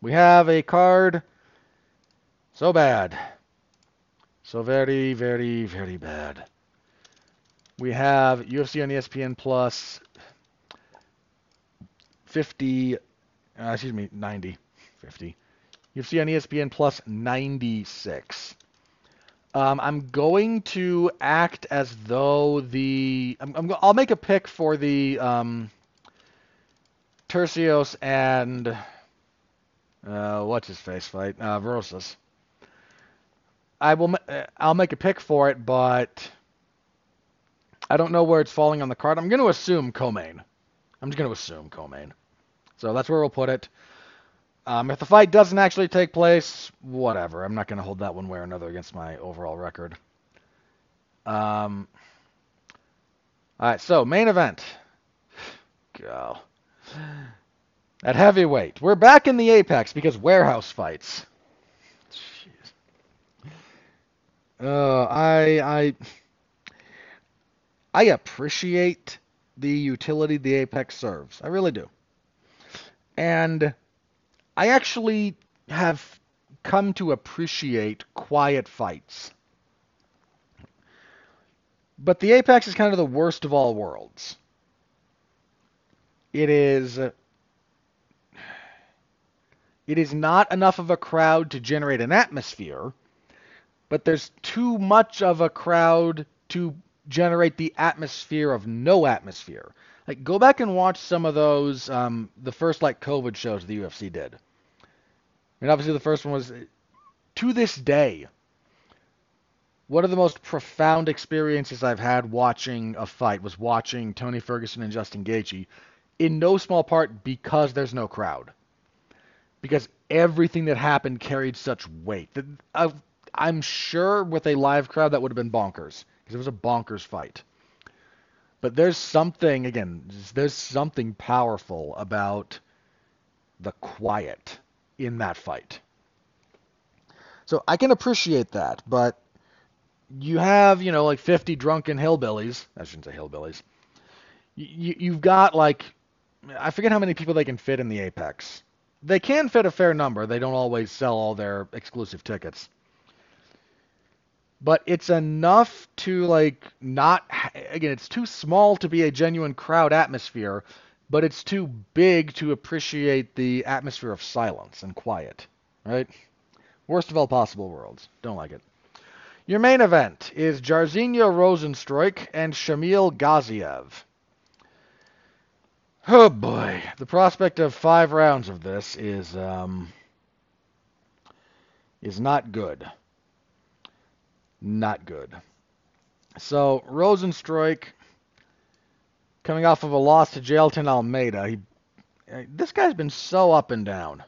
we have a card so bad. So very, very, very bad. We have UFC on ESPN Plus 50, uh, excuse me, 90, 50. UFC on ESPN Plus 96. Um, I'm going to act as though the I'm, I'm, I'll make a pick for the um, Turcios and uh, what's his face fight uh, Rosas. I will uh, I'll make a pick for it, but I don't know where it's falling on the card. I'm going to assume co-main. I'm just going to assume co-main. So that's where we'll put it. Um, if the fight doesn't actually take place, whatever. I'm not going to hold that one way or another against my overall record. Um, all right, so main event. Go. At heavyweight, we're back in the apex because warehouse fights. Jeez. Uh, I I I appreciate the utility the apex serves. I really do. And I actually have come to appreciate quiet fights. But the Apex is kind of the worst of all worlds. It is it is not enough of a crowd to generate an atmosphere, but there's too much of a crowd to generate the atmosphere of no atmosphere. Like, go back and watch some of those, um, the first like COVID shows the UFC did. Mean, obviously the first one was, to this day, one of the most profound experiences I've had watching a fight was watching Tony Ferguson and Justin Gaethje, in no small part because there's no crowd. Because everything that happened carried such weight. Uh, I'm sure with a live crowd that would have been bonkers because it was a bonkers fight. But there's something again, there's something powerful about the quiet in that fight. So I can appreciate that, but you have, you know, like 50 drunken hillbillies. I shouldn't say hillbillies. You, you've got like, I forget how many people they can fit in the Apex. They can fit a fair number. They don't always sell all their exclusive tickets but it's enough to like not again it's too small to be a genuine crowd atmosphere but it's too big to appreciate the atmosphere of silence and quiet right Worst of all possible worlds. Don't like it. Your main event is Jairzinho Rozenstruik and Shamil Gaziev. Oh boy, the prospect of five rounds of this is um, is not good. Not good. So Rozenstruik, coming off of a loss to Jailton Almeida, he this guy's been so up and down.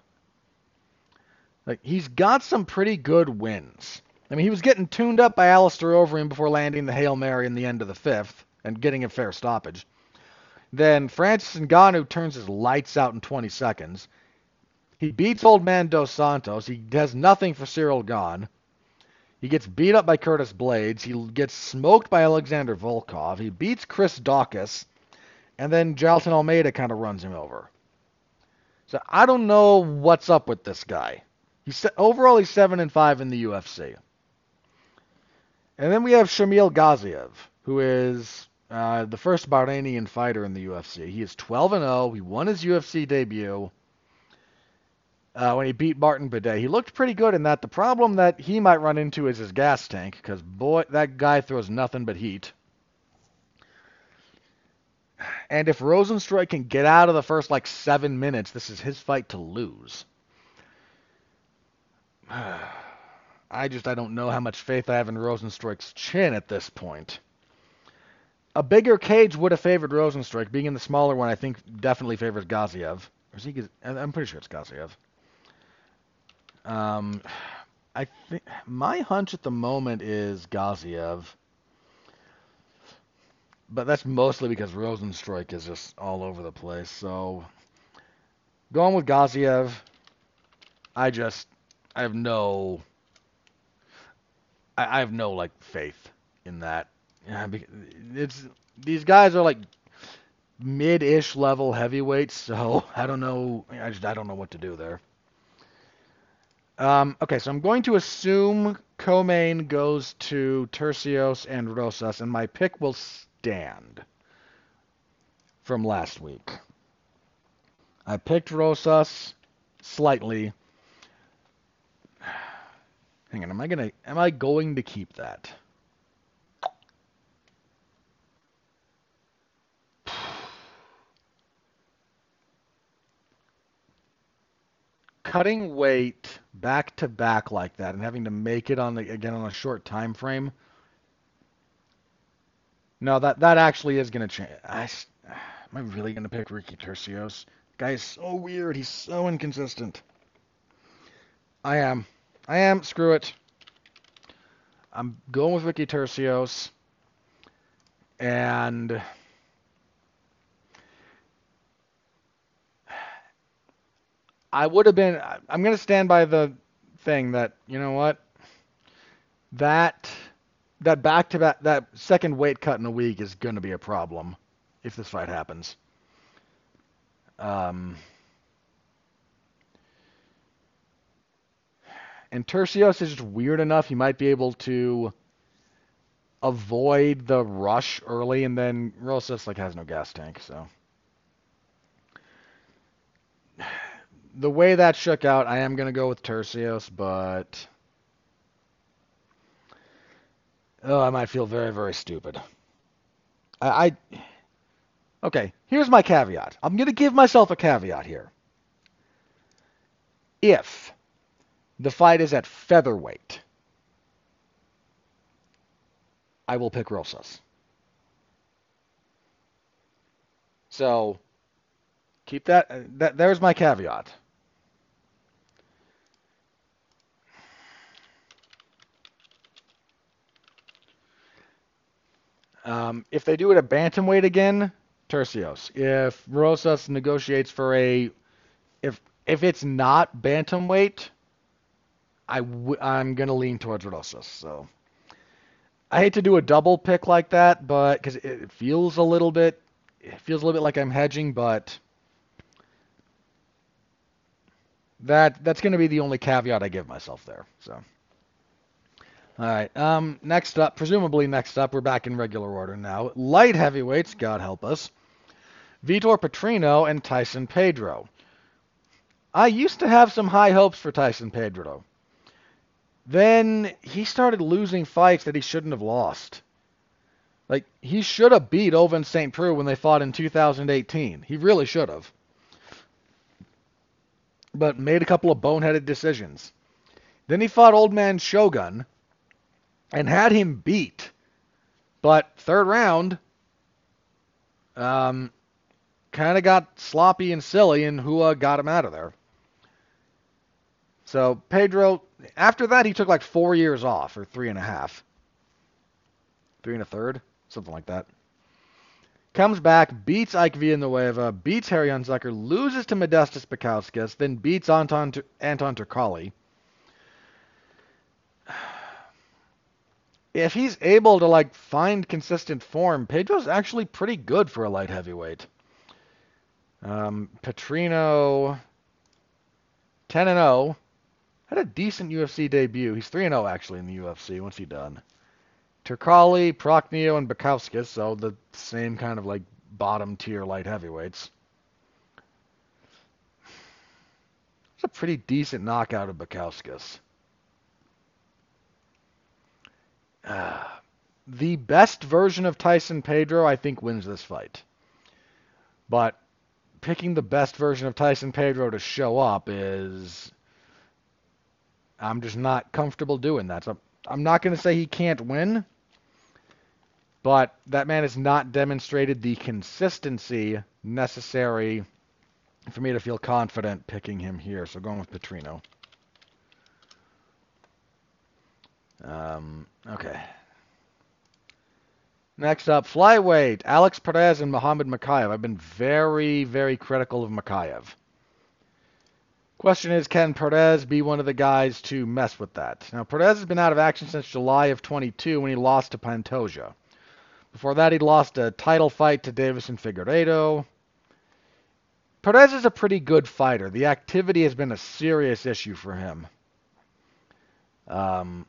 Like he's got some pretty good wins. I mean, he was getting tuned up by Alistair Overeem before landing the Hail Mary in the end of the fifth and getting a fair stoppage. Then Francis Ngannou turns his lights out in 20 seconds. He beats old man Dos Santos. He does nothing for Cyril Gane. He gets beat up by Curtis Blaydes. He gets smoked by Alexander Volkov. He beats Chris Daukaus. And then Jailton Almeida kind of runs him over. So I don't know what's up with this guy. He's overall he's seven and five in the UFC. And then we have Shamil Gaziev, who is uh, the first Bahrainian fighter in the UFC. He is 12 and 0. He won his UFC debut uh, when he beat Martin Buday. He looked pretty good in that. The problem that he might run into is his gas tank, because boy, that guy throws nothing but heat. And if Rozenstruik can get out of the first like seven minutes, this is his fight to lose. I just I don't know how much faith I have in Rozenstruik's chin at this point. A bigger cage would have favored Rozenstruik. Being in the smaller one, I think definitely favors Gaziev. Or is he? I'm pretty sure it's Gaziev. Um, I think my hunch at the moment is Gaziev, but that's mostly because Rozenstruik is just all over the place. So going with Gaziev, I just I have no I, I have no like faith in that. Yeah, it's these guys are like mid-ish level heavyweights, so I don't know. I just I don't know what to do there. Um, okay, so I'm going to assume co-main goes to Turcios and Rosas, and my pick will stand from last week. I picked Rosas slightly Hang on, am I gonna am I going to keep that? Cutting weight back to back like that and having to make it on the again on a short time frame. No, that that actually is gonna change. I, am I really gonna pick Ricky Turcios? Guy is so weird. He's so inconsistent. I am. I am. Screw it. I'm going with Ricky Turcios. And I would have been. I'm going to stand by the thing that you know what that that back to back that second weight cut in a week is going to be a problem if this fight happens. Um, And Turcios is just weird enough. He might be able to avoid the rush early, and then Rosas like has no gas tank, so. The way that shook out, I am gonna go with Turcios, but oh, I might feel very, very stupid. I, I okay. Here's my caveat. I'm gonna give myself a caveat here. If the fight is at featherweight. I will pick Rosas. So keep that, that there's my caveat. Um, if they do it at bantamweight again, Turcios. If Rosas negotiates for a, if if it's not bantamweight, I w- I'm gonna lean towards Rosas. So I hate to do a double pick like that, but because it feels a little bit, it feels a little bit like I'm hedging, but that that's gonna be the only caveat I give myself there. So. All right. Um, next up, presumably next up, we're back in regular order now. Light heavyweights, God help us. Vitor Petrino and Tyson Pedro. I used to have some high hopes for Tyson Pedro. then he started losing fights that he shouldn't have lost. Like he should have beat Ovince St. Preux when they fought in 2018. He really should have. But made a couple of boneheaded decisions. Then he fought Old Man Shogun and had him beat. But third round, um, kind of got sloppy and silly, and Hua got him out of there. So Pedro, after that, he took like four years off, or three and a half, three and a third, something like that. Comes back, beats Ike Villanueva, beats Harry Hunsucker, loses to Modestus Bukauskas, then beats Anton Anton Turkalj. If he's able to like find consistent form, Pedro's actually pretty good for a light heavyweight. Um, Petrino, 10 and 0, had a decent UFC debut. He's 3 and 0 actually in the UFC. What's he done? Turkalj, Prachnio, and Bukauskas, so the same kind of like bottom tier light heavyweights. It's a pretty decent knockout of Bukauskas. The best version of Tyson Pedro, I think, wins this fight. But picking the best version of Tyson Pedro to show up is. I'm just not comfortable doing that. So I'm not going to say he can't win, but that man has not demonstrated the consistency necessary for me to feel confident picking him here. So going with Petrino. Um, okay. Next up, flyweight. Alex Perez and Muhammad Mokaev. I've been very, very critical of Mokaev. Question is, can Perez be one of the guys to mess with that? Now, Perez has been out of action since July of 22 when he lost to Pantoja. Before that, he lost a title fight to Deiveson Figueiredo. Perez is a pretty good fighter. The activity has been a serious issue for him. Um,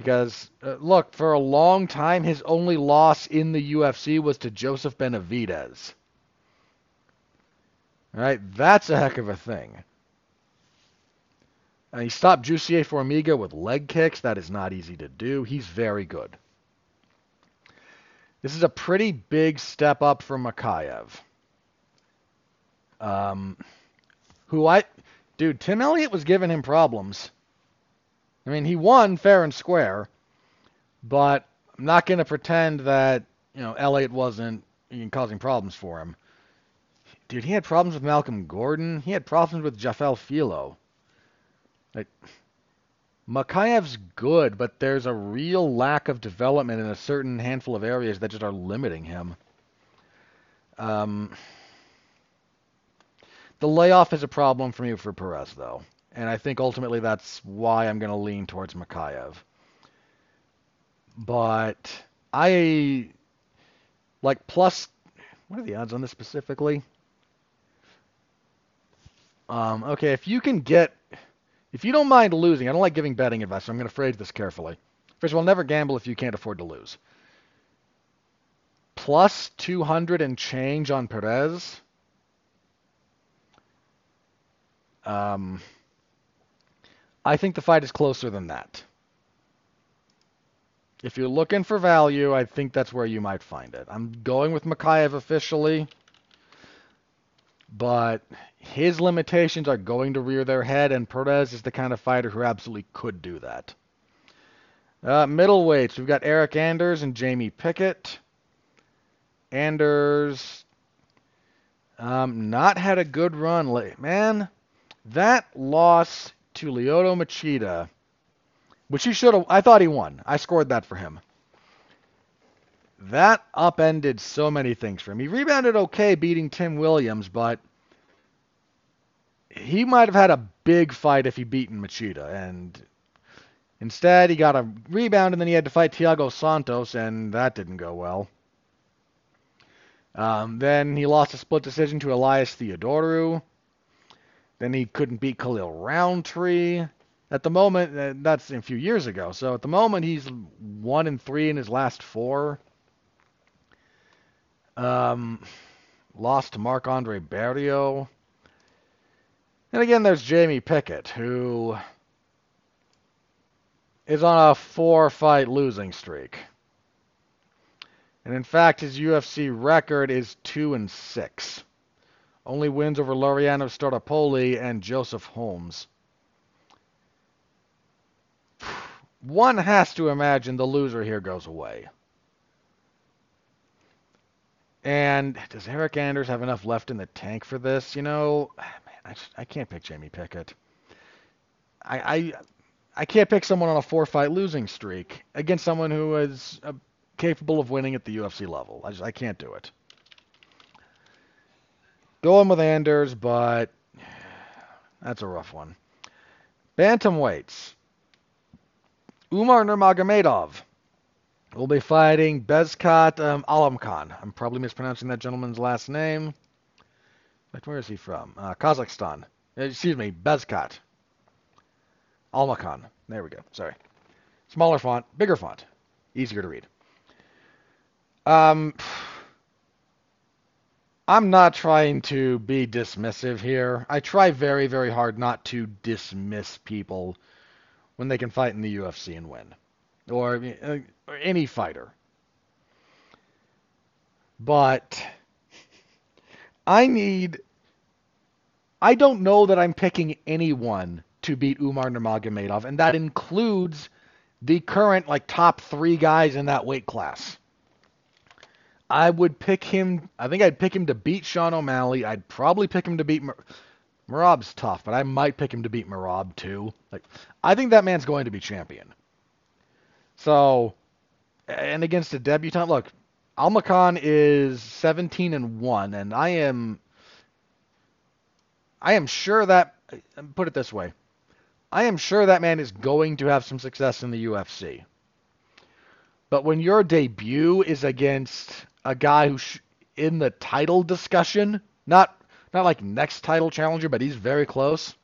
because, uh, look, for a long time, his only loss in the UFC was to Joseph Benavidez. All right, that's a heck of a thing. And he stopped Jussier Formiga with leg kicks. That is not easy to do. He's very good. This is a pretty big step up for Mokaev. Um, who I, dude, Tim Elliott was giving him problems. I mean, he won fair and square, but I'm not going to pretend that, you know, Elliott wasn't causing problems for him. Dude, he had problems with Malcolm Gordon. He had problems with Jafel Filo. Like, Mokaev's good, but there's a real lack of development in a certain handful of areas that just are limiting him. Um, the layoff is a problem for me for Perez, though and I think ultimately that's why I'm going to lean towards Mokaev. But I like plus. What are the odds on this specifically? Um, okay, if you can get, if you don't mind losing, I don't like giving betting advice, so I'm going to phrase this carefully. First of all, never gamble if you can't afford to lose. Plus 200 and change on Perez. Um, I think the fight is closer than that. If you're looking for value, I think that's where you might find it. I'm going with Mokaev officially, but his limitations are going to rear their head, and Perez is the kind of fighter who absolutely could do that. Uh, middleweights, we've got Eric Anders and Jamie Pickett. Anders, um, not had a good run. late. Man, that loss to Lyoto Machida, which he should have. I thought he won. I scored that for him. That upended so many things for him. He rebounded okay beating Tim Williams, but he might have had a big fight if he beaten Machida. And instead, he got a rebound, and then he had to fight Thiago Santos, and that didn't go well. Um, then he lost a split decision to Elias Theodorou. Then he couldn't beat Khalil Rountree. At the moment, uh, that's a few years ago. So at the moment, he's one and three in his last four. Um, lost to Marc Andre Barriault. And again, there's Jamie Pickett, who is on a four-fight losing streak. And in fact, his UFC record is two and six. Only wins over Laureano Staropoli and Joseph Holmes. One has to imagine the loser here goes away. And does Eric Anders have enough left in the tank for this? You know, man, I, just, I can't pick Jamie Pickett. I, I I can't pick someone on a four-fight losing streak against someone who is uh, capable of winning at the UFC level. I just I can't do it. Going with Anders, but that's a rough one. Bantamweights. Umar Nurmagomedov will be fighting Bezkat um, Alamkhan. I'm probably mispronouncing that gentleman's last name. Like, where is he from? Uh, Kazakhstan. Uh, excuse me, Bezkat. Almakhan. There we go. Sorry. Smaller font, bigger font, easier to read. Um, I'm not trying to be dismissive here. I try very, very hard not to dismiss people when they can fight in the UFC and win, or, uh, or any fighter. But I need. I don't know that I'm picking anyone to beat Umar Nurmagomedov, and that includes the current like top three guys in that weight class. I would pick him. I think I'd pick him to beat Sean O'Malley. I'd probably pick him to beat Mar- Merab's tough, but I might pick him to beat Marab too. Like, I think that man's going to be champion. So, and against a debutant, look, Almakhan is 17 and one, and I am, I am sure that. Put it this way, I am sure that man is going to have some success in the UFC. But when your debut is against a guy who's in the title discussion, not not like next title challenger, but he's very close.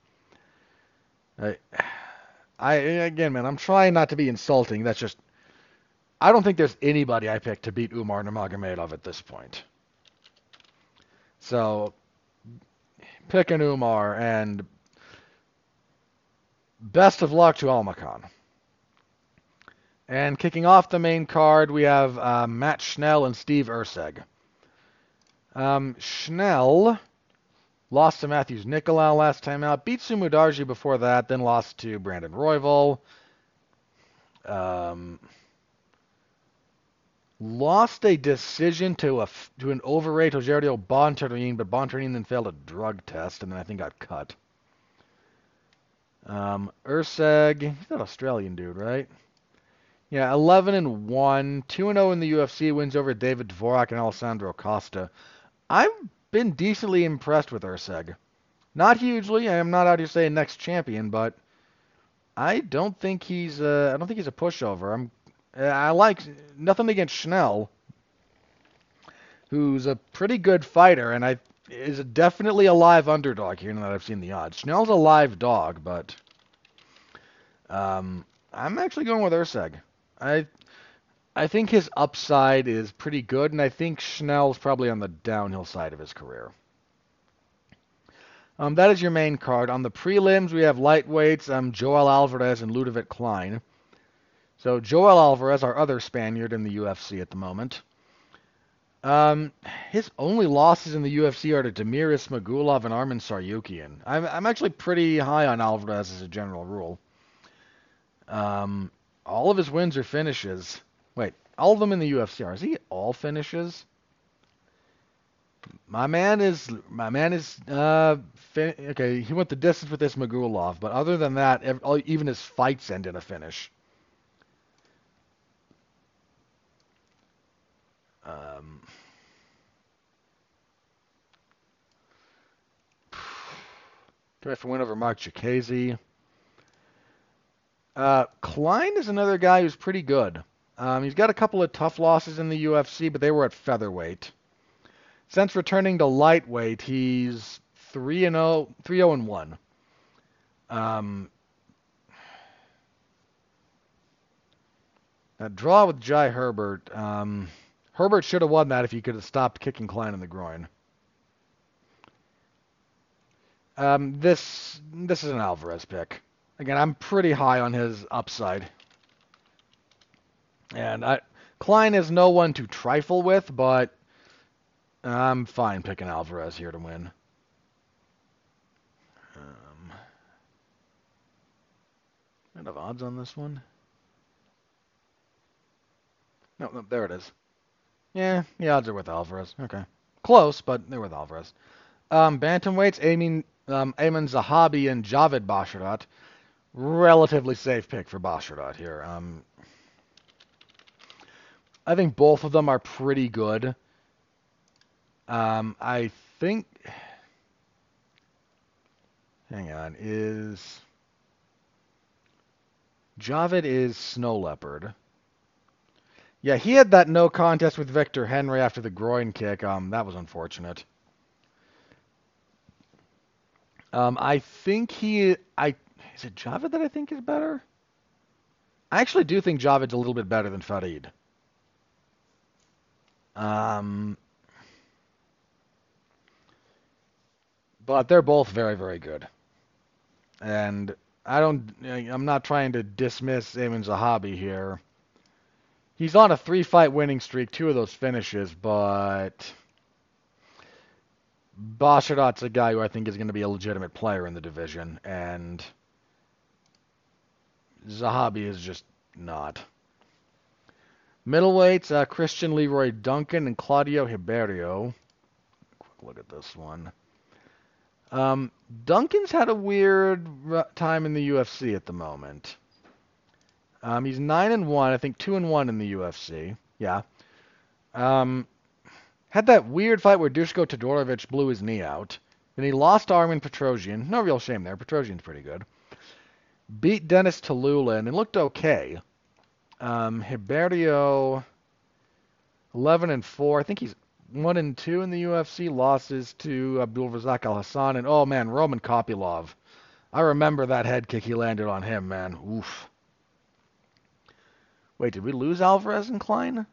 I, I again, man, I'm trying not to be insulting. That's just I don't think there's anybody I picked to beat Umar Nurmagomedov at this point. So pick an Umar and best of luck to Almakhan. And kicking off the main card, we have uh, Matt Schnell and Steve Erceg. Um, Schnell lost to Matheus Nicolau last time out, beat Sumudaerji before that, then lost to Brandon Royval. Um, lost a decision to a to an overweight Rogerio Bontorin, but Bontorin then failed a drug test, and then I think got cut. Um, he's that Australian dude, right? Yeah, 11 and 1, 2 and 0 in the UFC, wins over David Dvorak and Alessandro Costa. I've been decently impressed with Erceg. Not hugely. I am not out here saying next champion, but I don't think he's uh, I don't think he's a pushover. I'm I like nothing against Schnell, who's a pretty good fighter, and I is definitely a live underdog here now that I've seen the odds. Schnell's a live dog, but um, I'm actually going with Erceg. I I think his upside is pretty good, and I think Schnell's probably on the downhill side of his career. Um, that is your main card. On the prelims, we have lightweights, um, Joel Alvarez and Ludovit Klein. So Joel Alvarez, our other Spaniard in the UFC at the moment. Um, his only losses in the UFC are to Damir Ismagulov and Arman Tsarukyan. I'm, I'm actually pretty high on Alvarez as a general rule. Um, all of his wins are finishes. Wait, all of them in the UFC are. Is he all finishes? My man is my man is uh fin- okay. He went the distance with this Magulov, but other than that, every, even his fights end in a finish. Um, for win over Marc Diakiese. Uh, Klein is another guy who's pretty good. Um, he's got a couple of tough losses in the UFC, but they were at featherweight. Since returning to lightweight, he's 3 and 0, 3 0 and 1. Um, that draw with Jai Herbert. Um, Herbert should have won that if he could have stopped kicking Klein in the groin. Um, this this is an Alvarez pick. Again, I'm pretty high on his upside. And I, Klein is no one to trifle with, but I'm fine picking Alvarez here to win. Um, have odds on this one? No, no, there it is. Yeah, the odds are with Alvarez. Okay. Close, but they're with Alvarez. Um, bantamweights, Amin, um, Aiemann Zahabi and Javid Basharat. Relatively safe pick for Basharat here. Um, I think both of them are pretty good. Um, I think. Hang on, is Javid is Snow Leopard. Yeah, he had that no contest with Victor Henry after the groin kick. Um, that was unfortunate. Um, I think he, I is it Java that I think is better. I actually do think Javid's a little bit better than Farid. Um, but they're both very, very good. And I don't, I'm not trying to dismiss Aiemann Zahabi here. He's on a three-fight winning streak, two of those finishes, but Basharat's a guy who I think is going to be a legitimate player in the division, and Zahabi is just not. Middleweights, uh, Christian Leroy Duncan and Claudio Ribeiro. Quick look at this one. Um, Duncan's had a weird time in the UFC at the moment. Um, he's nine and one, I think two and one in the UFC. Yeah. Um, had that weird fight where Dushko Todorovic blew his knee out. Then he lost to Armen Petrosyan. No real shame there. Petrosyan's pretty good. Beat Dennis Tallulah and it looked okay. Um, Ribeiro, 11 and 4. I think he's 1 and 2 in the UFC. Losses to Abdul Razak Al Hassan. And, oh, man, Roman Kopylov. I remember that head kick he landed on him, man. Oof. Wait, did we lose Alvarez and Klein?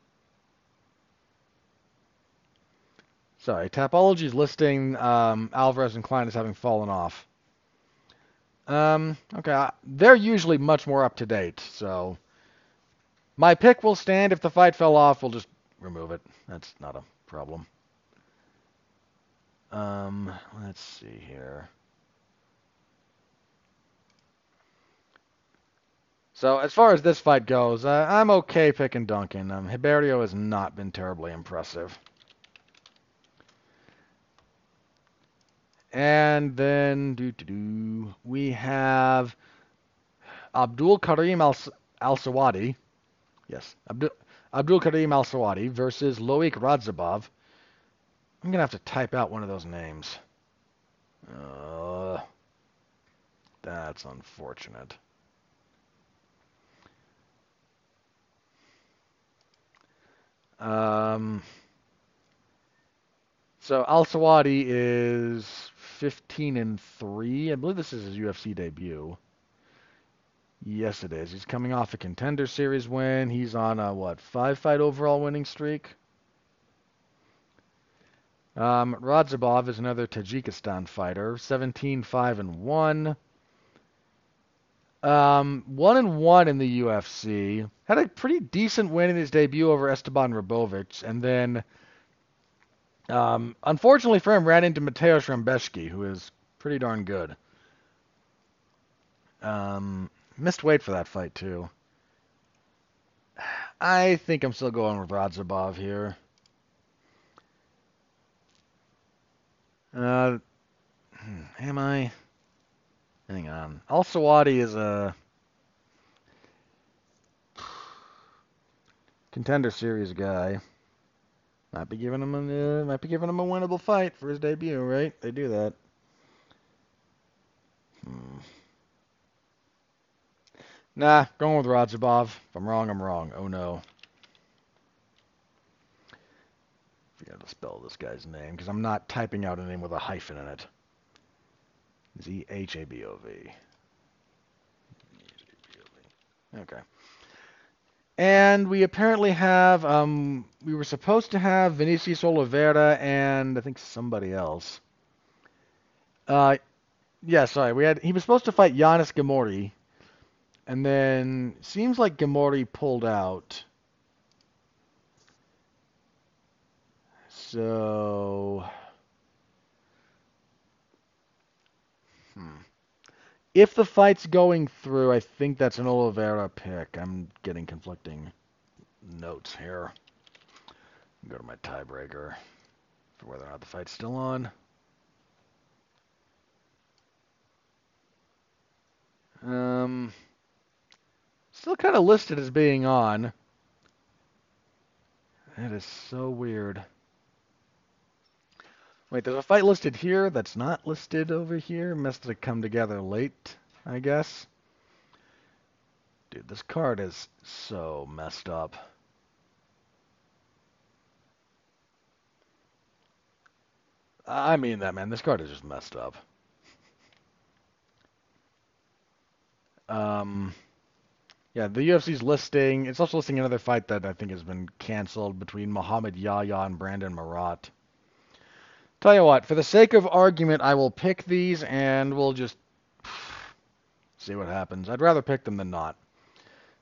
Sorry, Tapology's listing um, Alvarez and Klein as having fallen off. Um, okay, they're usually much more up to date, so my pick will stand. If the fight fell off, we'll just remove it. That's not a problem. Um, let's see here. So as far as this fight goes, uh, I'm okay picking Duncan. Um, Ribeiro has not been terribly impressive. And then we have Abdul Karim Al Sawadi Yes. Abdul, Abdul Karim Al Sawadi versus Loic Radzhabov. I'm going to have to type out one of those names. Uh, that's unfortunate. Um, so Al Sawadi is 15 and 3. I believe this is his UFC debut. Yes, it is. He's coming off a contender series win. He's on a what five fight overall winning streak. Um, Radzhabov is another Tajikistan fighter, 17 5 and 1. Um, 1 and 1 in the UFC. Had a pretty decent win in his debut over Esteban Ribovics, and then, um, unfortunately for him, ran into Mateusz Rebecki, who is pretty darn good. Um, Missed weight for that fight, too. I think I'm still going with Radzhabov here. Uh, hmm, am I? Hang on. Al Sawadi is a contender series guy. Might be giving him a uh, might be giving him a winnable fight for his debut, right? They do that. Hmm. Nah, going with Radzhabov. If I'm wrong, I'm wrong. Oh no. Forgot to spell this guy's name because I'm not typing out a name with a hyphen in it. Z H A B O V. Okay. And we apparently have, um, we were supposed to have Vinicius Oliveira and I think somebody else. Uh, yeah, sorry. We had he was supposed to fight Yanis Ghemmouri, and then seems like Ghemmouri pulled out. So, If the fight's going through, I think that's an Oliveira pick. I'm getting conflicting notes here. Go to my tiebreaker for whether or not the fight's still on. Um, still kind of listed as being on. That is so weird. Wait, there's a fight listed here that's not listed over here. Must have come together late, I guess. Dude, this card is so messed up. I mean that, man. This card is just messed up. Um, yeah, the UFC's listing. It's also listing another fight that I think has been canceled between Muhammad Yahya and Brendon Marotte. Tell you what, for the sake of argument, I will pick these and we'll just see what happens. I'd rather pick them than not.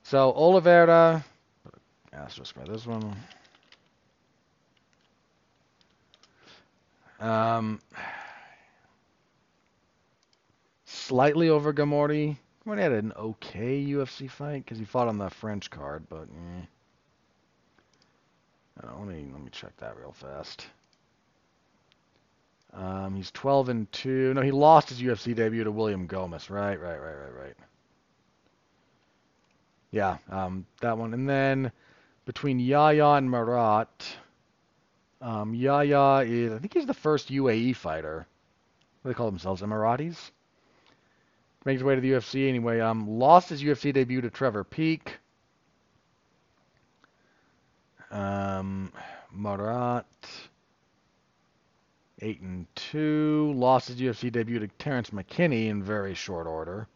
So Oliveira, asterisk by this one. Um, slightly over Ghemmouri. Ghemmouri had an okay UFC fight because he fought on the French card, but eh. Uh, let me let me check that real fast. Um, he's 12 and 2. No, he lost his UFC debut to William Gomis. Right, right, right, right, right. Yeah, um, that one. And then between Yahya and Marotte, um, Yahya is, I think he's the first UAE fighter. What do they call themselves? Emiratis? Makes his way to the UFC anyway. Um, lost his UFC debut to Trevor Peek. Um, Marotte eight and two. Lost his UFC debut to Terrance McKinney in very short order.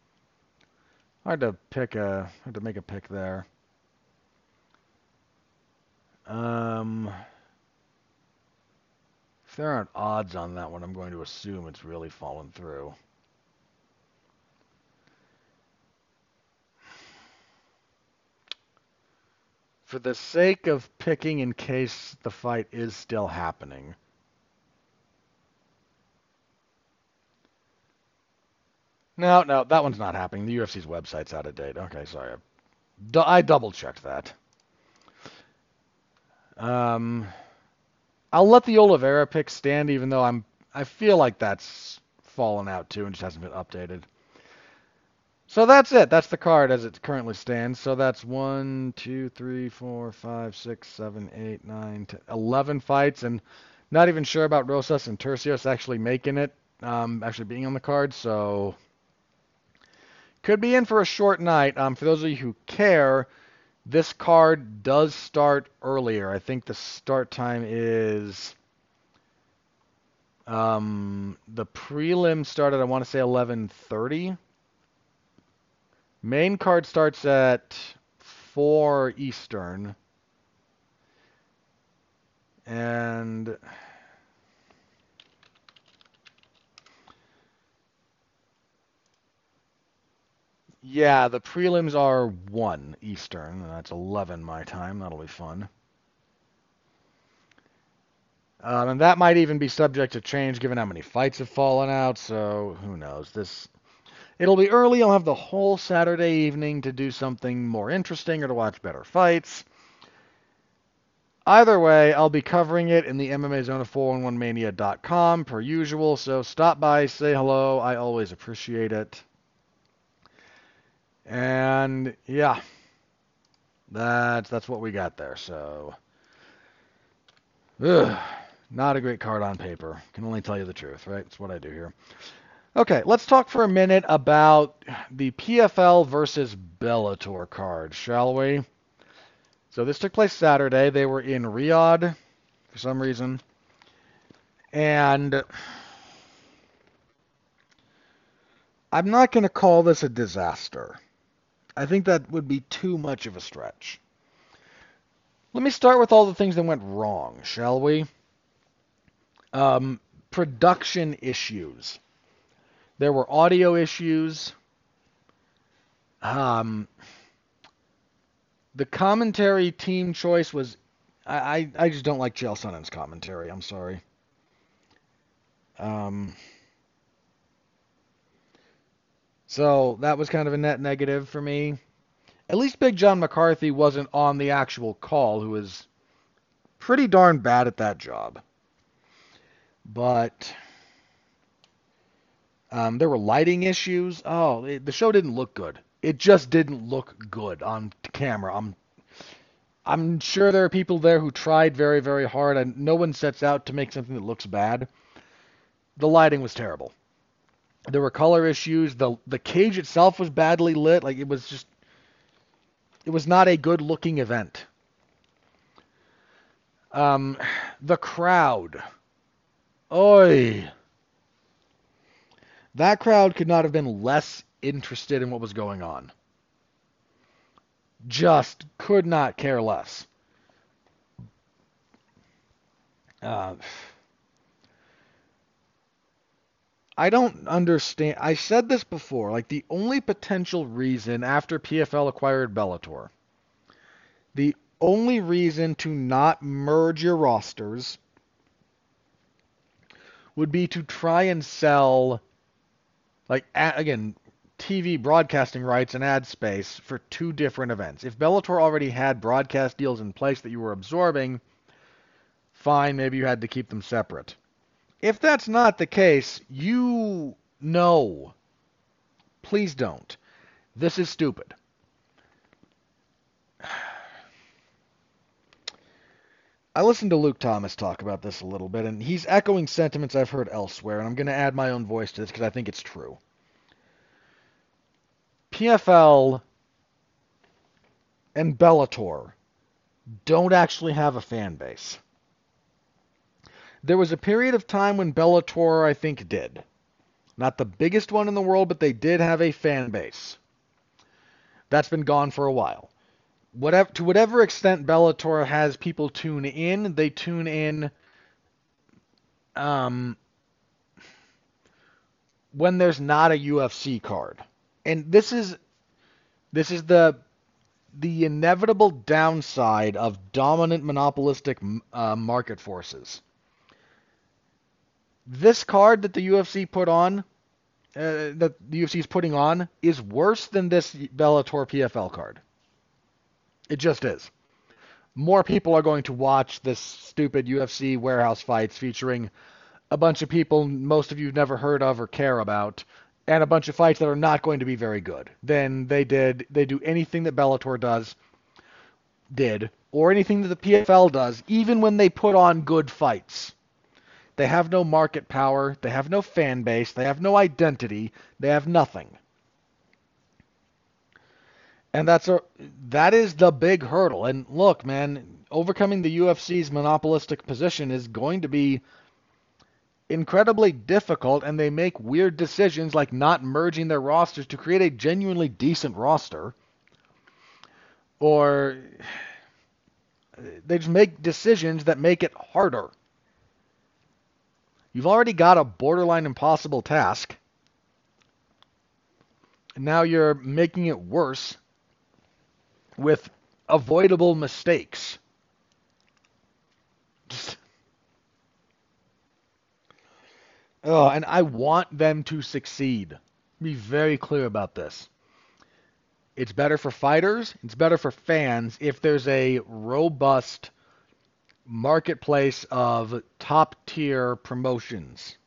Hard to pick a hard to make a pick there. Um, if there aren't odds on that one, I'm going to assume it's really fallen through. For the sake of picking in case the fight is still happening, No, no, that one's not happening. The UFC's website's out of date. Okay, sorry. I double checked that. Um, I'll let the Oliveira pick stand, even though I'm. I feel like that's fallen out too and just hasn't been updated. So that's it. That's the card as it currently stands. So that's one, two, three, four, five, six, seven, eight, nine, ten, eleven fights, and not even sure about Rosas and Turcios actually making it, um, actually being on the card. So could be in for a short night. Um, for those of you who care, this card does start earlier. I think the start time is um, the prelim started. I want to say 11:30. Main card starts at 4 Eastern. And Yeah, the prelims are 1 Eastern, and that's 11 my time. That'll be fun. Um, and that might even be subject to change given how many fights have fallen out, so who knows. This It'll be early. I'll have the whole Saturday evening to do something more interesting or to watch better fights. Either way, I'll be covering it in the MMA Zone of 411mania.com per usual, so stop by, say hello. I always appreciate it. And yeah, that's that's what we got there. So, ugh, not a great card on paper. Can only tell you the truth, right? That's what I do here. Okay, let's talk for a minute about the PFL versus Bellator card, shall we? So this took place Saturday. They were in Riyadh for some reason. And I'm not going to call this a disaster. I think that would be too much of a stretch. Let me start with all the things that went wrong, shall we? Um, production issues. There were audio issues. Um, the commentary team choice was I, I, just don't like Chael Sonnen's commentary. I'm sorry. Um, so that was kind of a net negative for me. At least Big John McCarthy wasn't on the actual call, who was pretty darn bad at that job. But um, there were lighting issues. Oh, it, the show didn't look good. It just didn't look good on camera. I'm I'm sure there are people there who tried very, very hard, and no one sets out to make something that looks bad. The lighting was terrible. There were color issues. the The cage itself was badly lit. Like it was just, it was not a good looking event. Um, the crowd. Oi. That crowd could not have been less interested in what was going on just could not care less. Uh, I don't understand. I said this before. Like the only potential reason after PFL acquired Bellator, the only reason to not merge your rosters would be to try and sell, like again, TV broadcasting rights and ad space for two different events. If Bellator already had broadcast deals in place that you were absorbing, fine, maybe you had to keep them separate. If that's not the case, you know. Please don't. This is stupid. I listened to Luke Thomas talk about this a little bit, and he's echoing sentiments I've heard elsewhere, and I'm going to add my own voice to this because I think it's true. PFL and Bellator don't actually have a fan base. There was a period of time when Bellator, I think, did. Not the biggest one in the world, but they did have a fan base. That's been gone for a while. Whatever, to whatever extent Bellator has people tune in, they tune in um, when there's not a UFC card and this is this is the the inevitable downside of dominant monopolistic uh, market forces. This card that the UFC put on, uh, that the UFC is putting on, is worse than this Bellator PFL card. It just is. More people are going to watch this stupid UFC warehouse fights featuring a bunch of people most of you have never heard of or care about and a bunch of fights that are not going to be very good then they did they do anything that Bellator does did or anything that the PFL does even when they put on good fights they have no market power. They have no fan base. They have no identity. They have nothing. And that's a that is the big hurdle. And look man overcoming the UFC's monopolistic position is going to be incredibly difficult and they make weird decisions like not merging their rosters to create a genuinely decent roster. Or they just make decisions that make it harder. You've already got a borderline impossible task. And now you're making it worse with avoidable mistakes. Just Oh, and I want them to succeed. Be very clear about this. It's better for fighters, it's better for fans if there's a robust marketplace of top tier promotions.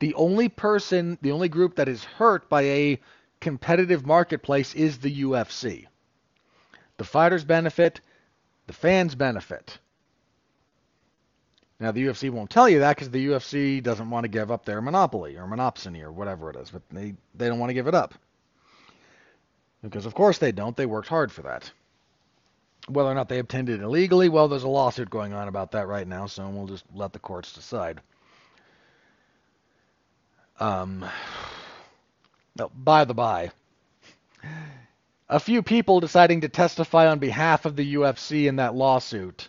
The only person, the only group that is hurt by a competitive marketplace is the UFC. The fighters benefit, the fans benefit. Now the UFC won't tell you that because the UFC doesn't want to give up their monopoly or monopsony or whatever it is, but they they don't want to give it up. Because of course they don't. They worked hard for that. Whether or not they obtained it illegally, well, there's a lawsuit going on about that right now, so we'll just let the courts decide. Um, no, by the by, a few people deciding to testify on behalf of the UFC in that lawsuit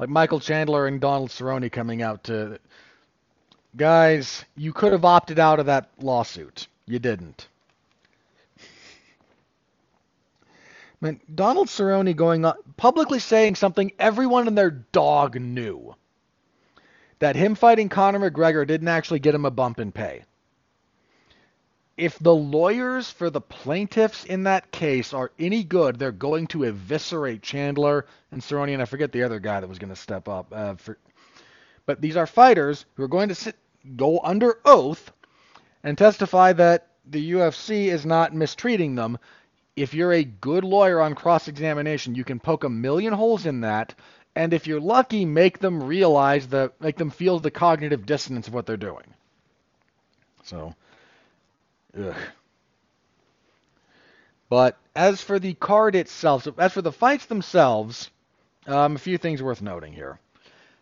like Michael Chandler and Donald Cerrone coming out to Guys, you could have opted out of that lawsuit. You didn't. Man, Donald Cerrone going publicly saying something everyone and their dog knew. That him fighting Conor McGregor didn't actually get him a bump in pay. If the lawyers for the plaintiffs in that case are any good, they're going to eviscerate Chandler and Cerrone, and I forget the other guy that was going to step up. Uh, for, but these are fighters who are going to sit, go under oath and testify that the UFC is not mistreating them. If you're a good lawyer on cross examination, you can poke a million holes in that, and if you're lucky, make them realize the make them feel the cognitive dissonance of what they're doing. So, ugh. But as for the card itself, so as for the fights themselves, um, a few things worth noting here.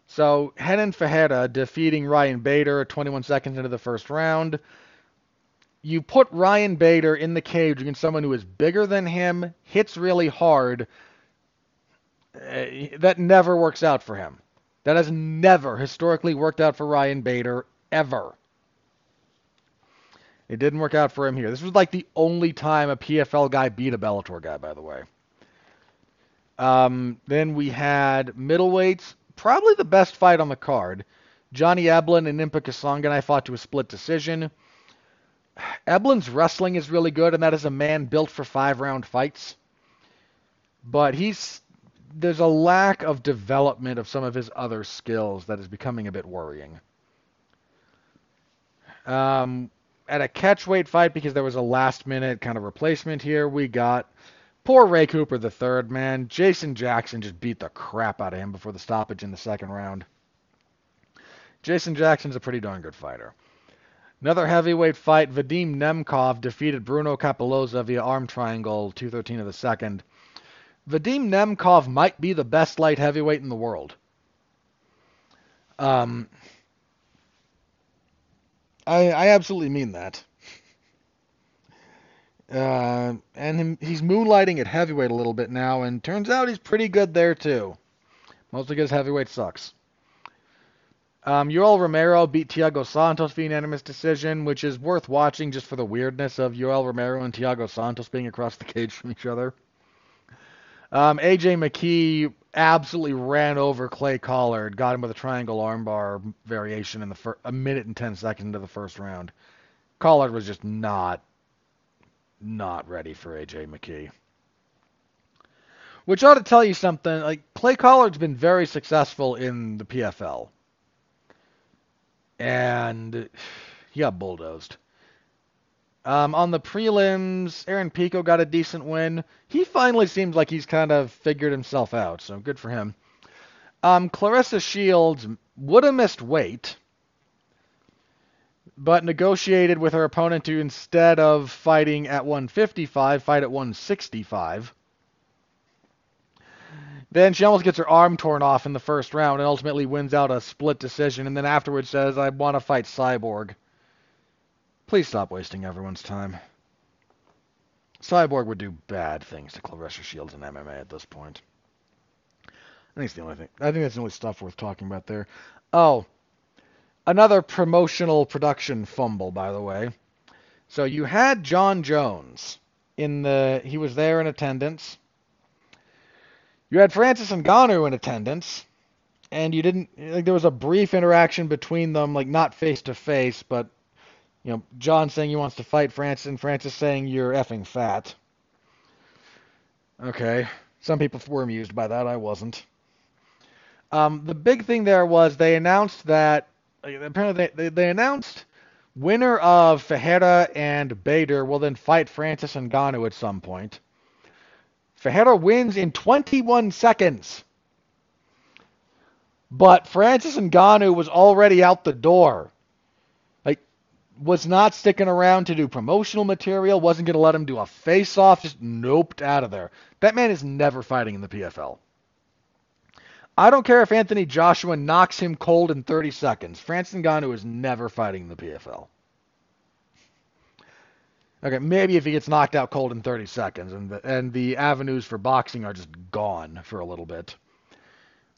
So Renan Ferreira defeating Ryan Bader 21 seconds into the first round. You put Ryan Bader in the cage against someone who is bigger than him, hits really hard. Uh, that never works out for him. That has never historically worked out for Ryan Bader ever. It didn't work out for him here. This was like the only time a PFL guy beat a Bellator guy, by the way. Um, then we had middleweights probably the best fight on the card. Johnny Eblen and Impa Kasanganay I fought to a split decision. Eblen's wrestling is really good, and that is a man built for five round fights. But he's there's a lack of development of some of his other skills that is becoming a bit worrying. Um, at a catchweight fight, because there was a last minute kind of replacement here, we got Poor Ray Cooper the third, man. Jason Jackson just beat the crap out of him before the stoppage in the second round. Jason Jackson's a pretty darn good fighter. Another heavyweight fight, Vadim Nemkov defeated Bruno Cappelozza via arm triangle, 213 of the second. Vadim Nemkov might be the best light heavyweight in the world. Um, I, I absolutely mean that. Uh, and him, he's moonlighting at heavyweight a little bit now, and turns out he's pretty good there too. Mostly because heavyweight sucks. Um, Romero beat Thiago Santos via unanimous decision, which is worth watching just for the weirdness of Yoel Romero and Thiago Santos being across the cage from each other. Um, AJ McKee absolutely ran over Clay Collard, got him with a triangle armbar variation in the fir- a minute and ten seconds into the first round. Collard was just not not ready for AJ McKee. Which ought to tell you something. Like Clay Collard's been very successful in the PFL, and he got bulldozed. Um, on the prelims, Aaron Pico got a decent win. He finally seems like he's kind of figured himself out, so good for him. Um, Claressa Shields would have missed weight, but negotiated with her opponent to instead of fighting at 155, fight at 165. Then she almost gets her arm torn off in the first round and ultimately wins out a split decision, and then afterwards says, I want to fight Cyborg. Please stop wasting everyone's time. Cyborg would do bad things to Claressa Shields in MMA at this point. I think it's the only thing. I think that's the only stuff worth talking about there. Oh, another promotional production fumble, by the way. So you had Jon Jones in the he was there in attendance. You had Francis Ngannou in attendance, and you didn't like there was a brief interaction between them, like not face to face, but you know, Jon saying he wants to fight Francis and Francis saying you're effing fat. Okay. Some people were amused by that. I wasn't. Um, the big thing there was they announced that apparently they, they announced winner of Ferreira and Bader will then fight Francis Ngannou at some point. Ferreira wins in 21 seconds. But Francis Ngannou was already out the door. Like, was not sticking around to do promotional material, wasn't going to let him do a face off, just noped out of there. That man is never fighting in the PFL. I don't care if Anthony Joshua knocks him cold in 30 seconds. Francis Ngannou is never fighting in the PFL. Okay, maybe if he gets knocked out cold in 30 seconds, and the, and the avenues for boxing are just gone for a little bit.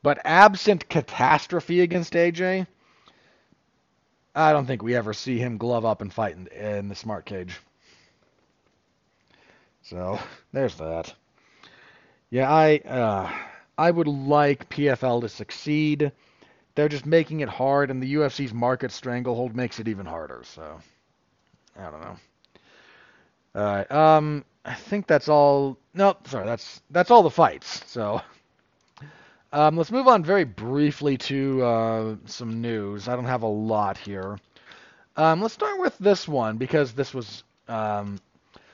But absent catastrophe against AJ, I don't think we ever see him glove up and fight in, in the smart cage. So there's that. Yeah, I uh, I would like PFL to succeed. They're just making it hard, and the UFC's market stranglehold makes it even harder. So I don't know. All right. Um, I think that's all. No, sorry. That's that's all the fights. So um, let's move on very briefly to uh, some news. I don't have a lot here. Um, let's start with this one because this was um,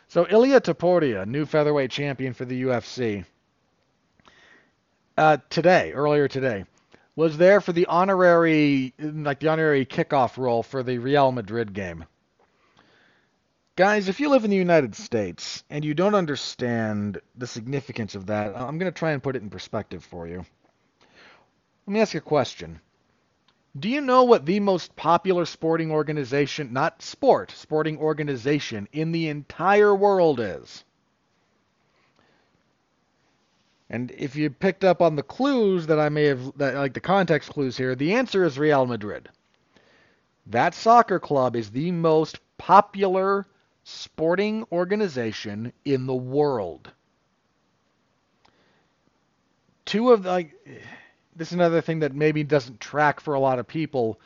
so Ilia Topuria, new featherweight champion for the UFC, uh, today, earlier today, was there for the honorary, like the honorary kickoff role for the Real Madrid game. Guys, if you live in the United States and you don't understand the significance of that, I'm going to try and put it in perspective for you. Let me ask you a question. Do you know what the most popular sporting organization, not sport, sporting organization in the entire world is? And if you picked up on the clues that I may have, that, like the context clues here, the answer is Real Madrid. That soccer club is the most popular sporting organization in the world. Two of like, this is another thing that maybe doesn't track for a lot of people.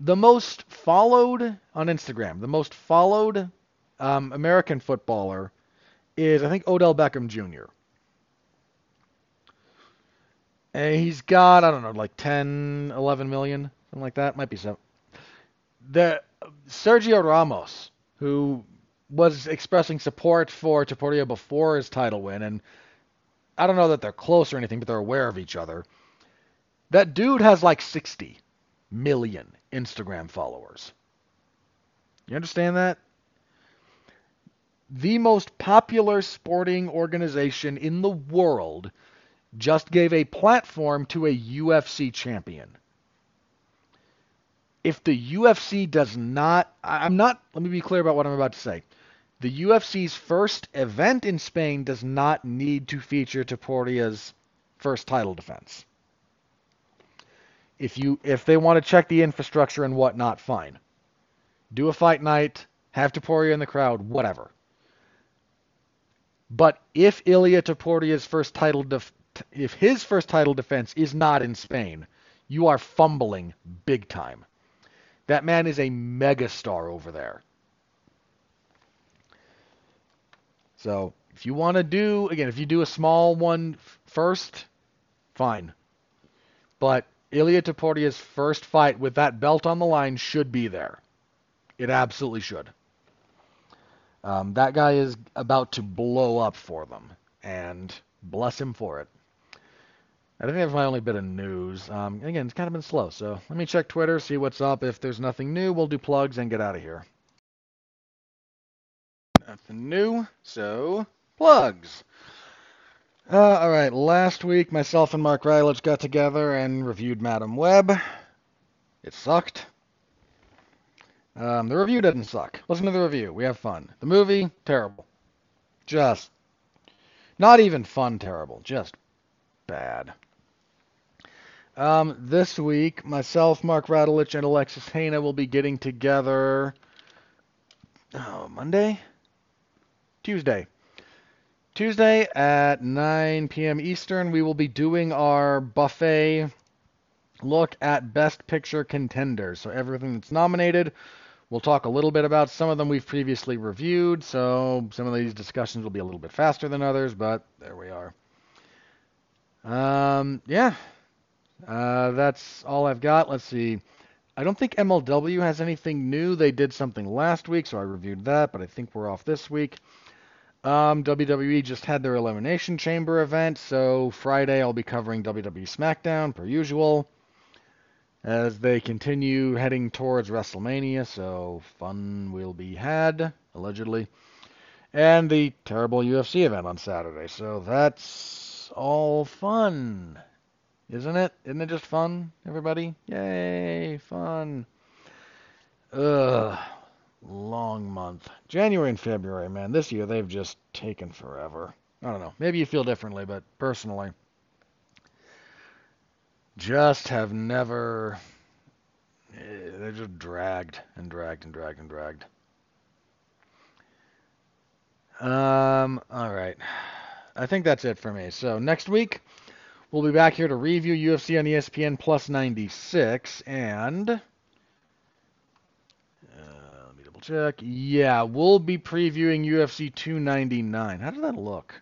The most followed on Instagram, the most followed um, American footballer is, I think, Odell Beckham Jr. And he's got, I don't know, like 10, 11 million, something like that. Might be so. The Sergio Ramos, who was expressing support for Topuria before his title win, and I don't know that they're close or anything, but they're aware of each other. That dude has like 60 million Instagram followers. You understand that? The most popular sporting organization in the world just gave a platform to a UFC champion. If the UFC does not, I'm not, let me be clear about what I'm about to say. The UFC's first event in Spain does not need to feature Topuria's first title defense. If you if they want to check the infrastructure and whatnot, fine. Do a fight night, have Topuria in the crowd, whatever. But if Ilia Topuria's first title def- if his first title defense is not in Spain, you are fumbling big time. That man is a megastar over there. So if you want to do again, if you do a small one first, fine. But Ilia Topuria's first fight with that belt on the line should be there. It absolutely should. Um, that guy is about to blow up for them, and bless him for it. I think that's my only bit of news. Um, again, it's kind of been slow, so let me check Twitter, see what's up. If there's nothing new, we'll do plugs and get out of here. Nothing new, so plugs. Uh, all right, last week myself and Mark Radulich got together and reviewed Madame Web. It sucked. Um, the review didn't suck. Listen to the review. We have fun. The movie, terrible. Just not even fun, terrible. Just bad. Um, this week, myself, Mark Radulich, and Alexis Hejna will be getting together. Oh, Monday? Tuesday. Tuesday at 9 p.m. Eastern, we will be doing our buffet look at Best Picture contenders. So everything that's nominated. We'll talk a little bit about some of them we've previously reviewed, so some of these discussions will be a little bit faster than others, but there we are. Um, yeah, uh, that's all I've got. Let's see. I don't think MLW has anything new. They did something last week, so I reviewed that, but I think we're off this week. Um, WWE just had their Elimination Chamber event, so Friday I'll be covering WWE SmackDown per usual as they continue heading towards WrestleMania, so fun will be had, allegedly. And the terrible UFC event on Saturday, so that's all fun. Isn't it? Isn't it just fun, everybody? Yay, fun. Ugh long month. January and February, man, this year they've just taken forever. I don't know. Maybe you feel differently, but personally, just have never. eh, they just dragged and dragged and dragged and dragged. Um, all right. I think that's it for me. So next week, we'll be back here to review UFC on ESPN Plus 96, and uh, let me double check. Yeah, we'll be previewing UFC 299. How does that look?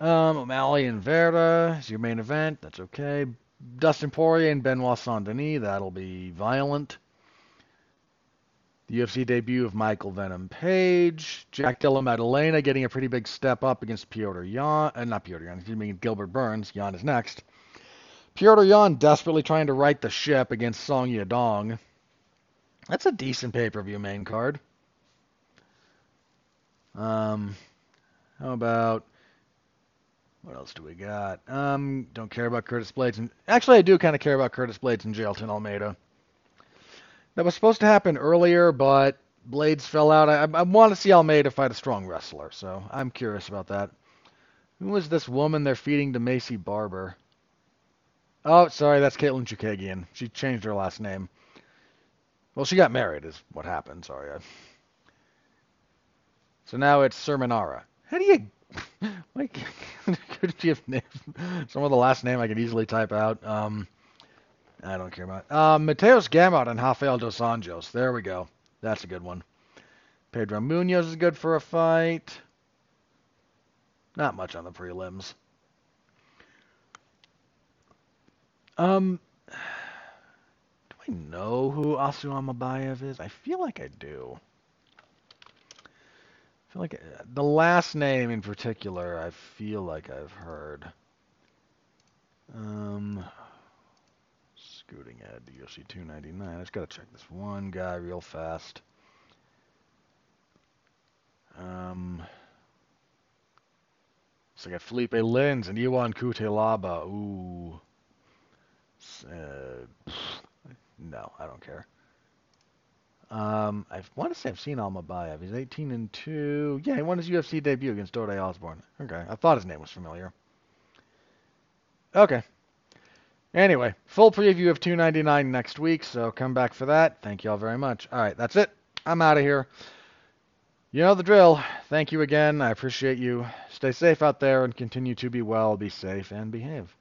Um, O'Malley and Vera is your main event. That's okay. Dustin Poirier and Benoit Saint Denis. That'll be violent. UFC debut of Michael Venom Page. Jack Della Maddalena getting a pretty big step up against Petr Yan. Uh, not Petr Yan, excuse me, Gilbert Burns. Yan is next. Petr Yan desperately trying to right the ship against Song Yadong. That's a decent pay-per-view main card. Um, how about what else do we got? Um, don't care about Curtis Blaydes. And actually, I do kind of care about Curtis Blaydes and Jailton Almeida. That was supposed to happen earlier, but Blaydes fell out. I, I want to see Almeida fight a strong wrestler, so I'm curious about that. Who was this woman they're feeding to Maycee Barber? Oh, sorry, that's Katlyn Chookagian. She changed her last name. Well, she got married, is what happened. Sorry. So now it's Cerminara. How do you like? could you have named some of the last name I could easily type out? Um, I don't care about. Uh, Mateusz Gamrot and Rafael dos Anjos. There we go. That's a good one. Pedro Munhoz is good for a fight. Not much on the prelims. Um, do I know who Asu Almabayev is? I feel like I do. I feel like uh, the last name in particular, I feel like I've heard. Um, scooting ahead to UFC 299. I just gotta check this one guy real fast. Um, so I got Philipe Lins and Ion Cutelaba. Ooh. Uh, no, I don't care. Um, I want to say I've seen Almabayev. He's 18 and 2. Yeah, he won his UFC debut against Dode Osbourne. Okay, I thought his name was familiar. Okay, Anyway, full preview of 299 next week, so come back for that. Thank you all very much. All right, that's it. I'm out of here. You know the drill. Thank you again. I appreciate you. Stay safe out there and continue to be well, be safe, and behave.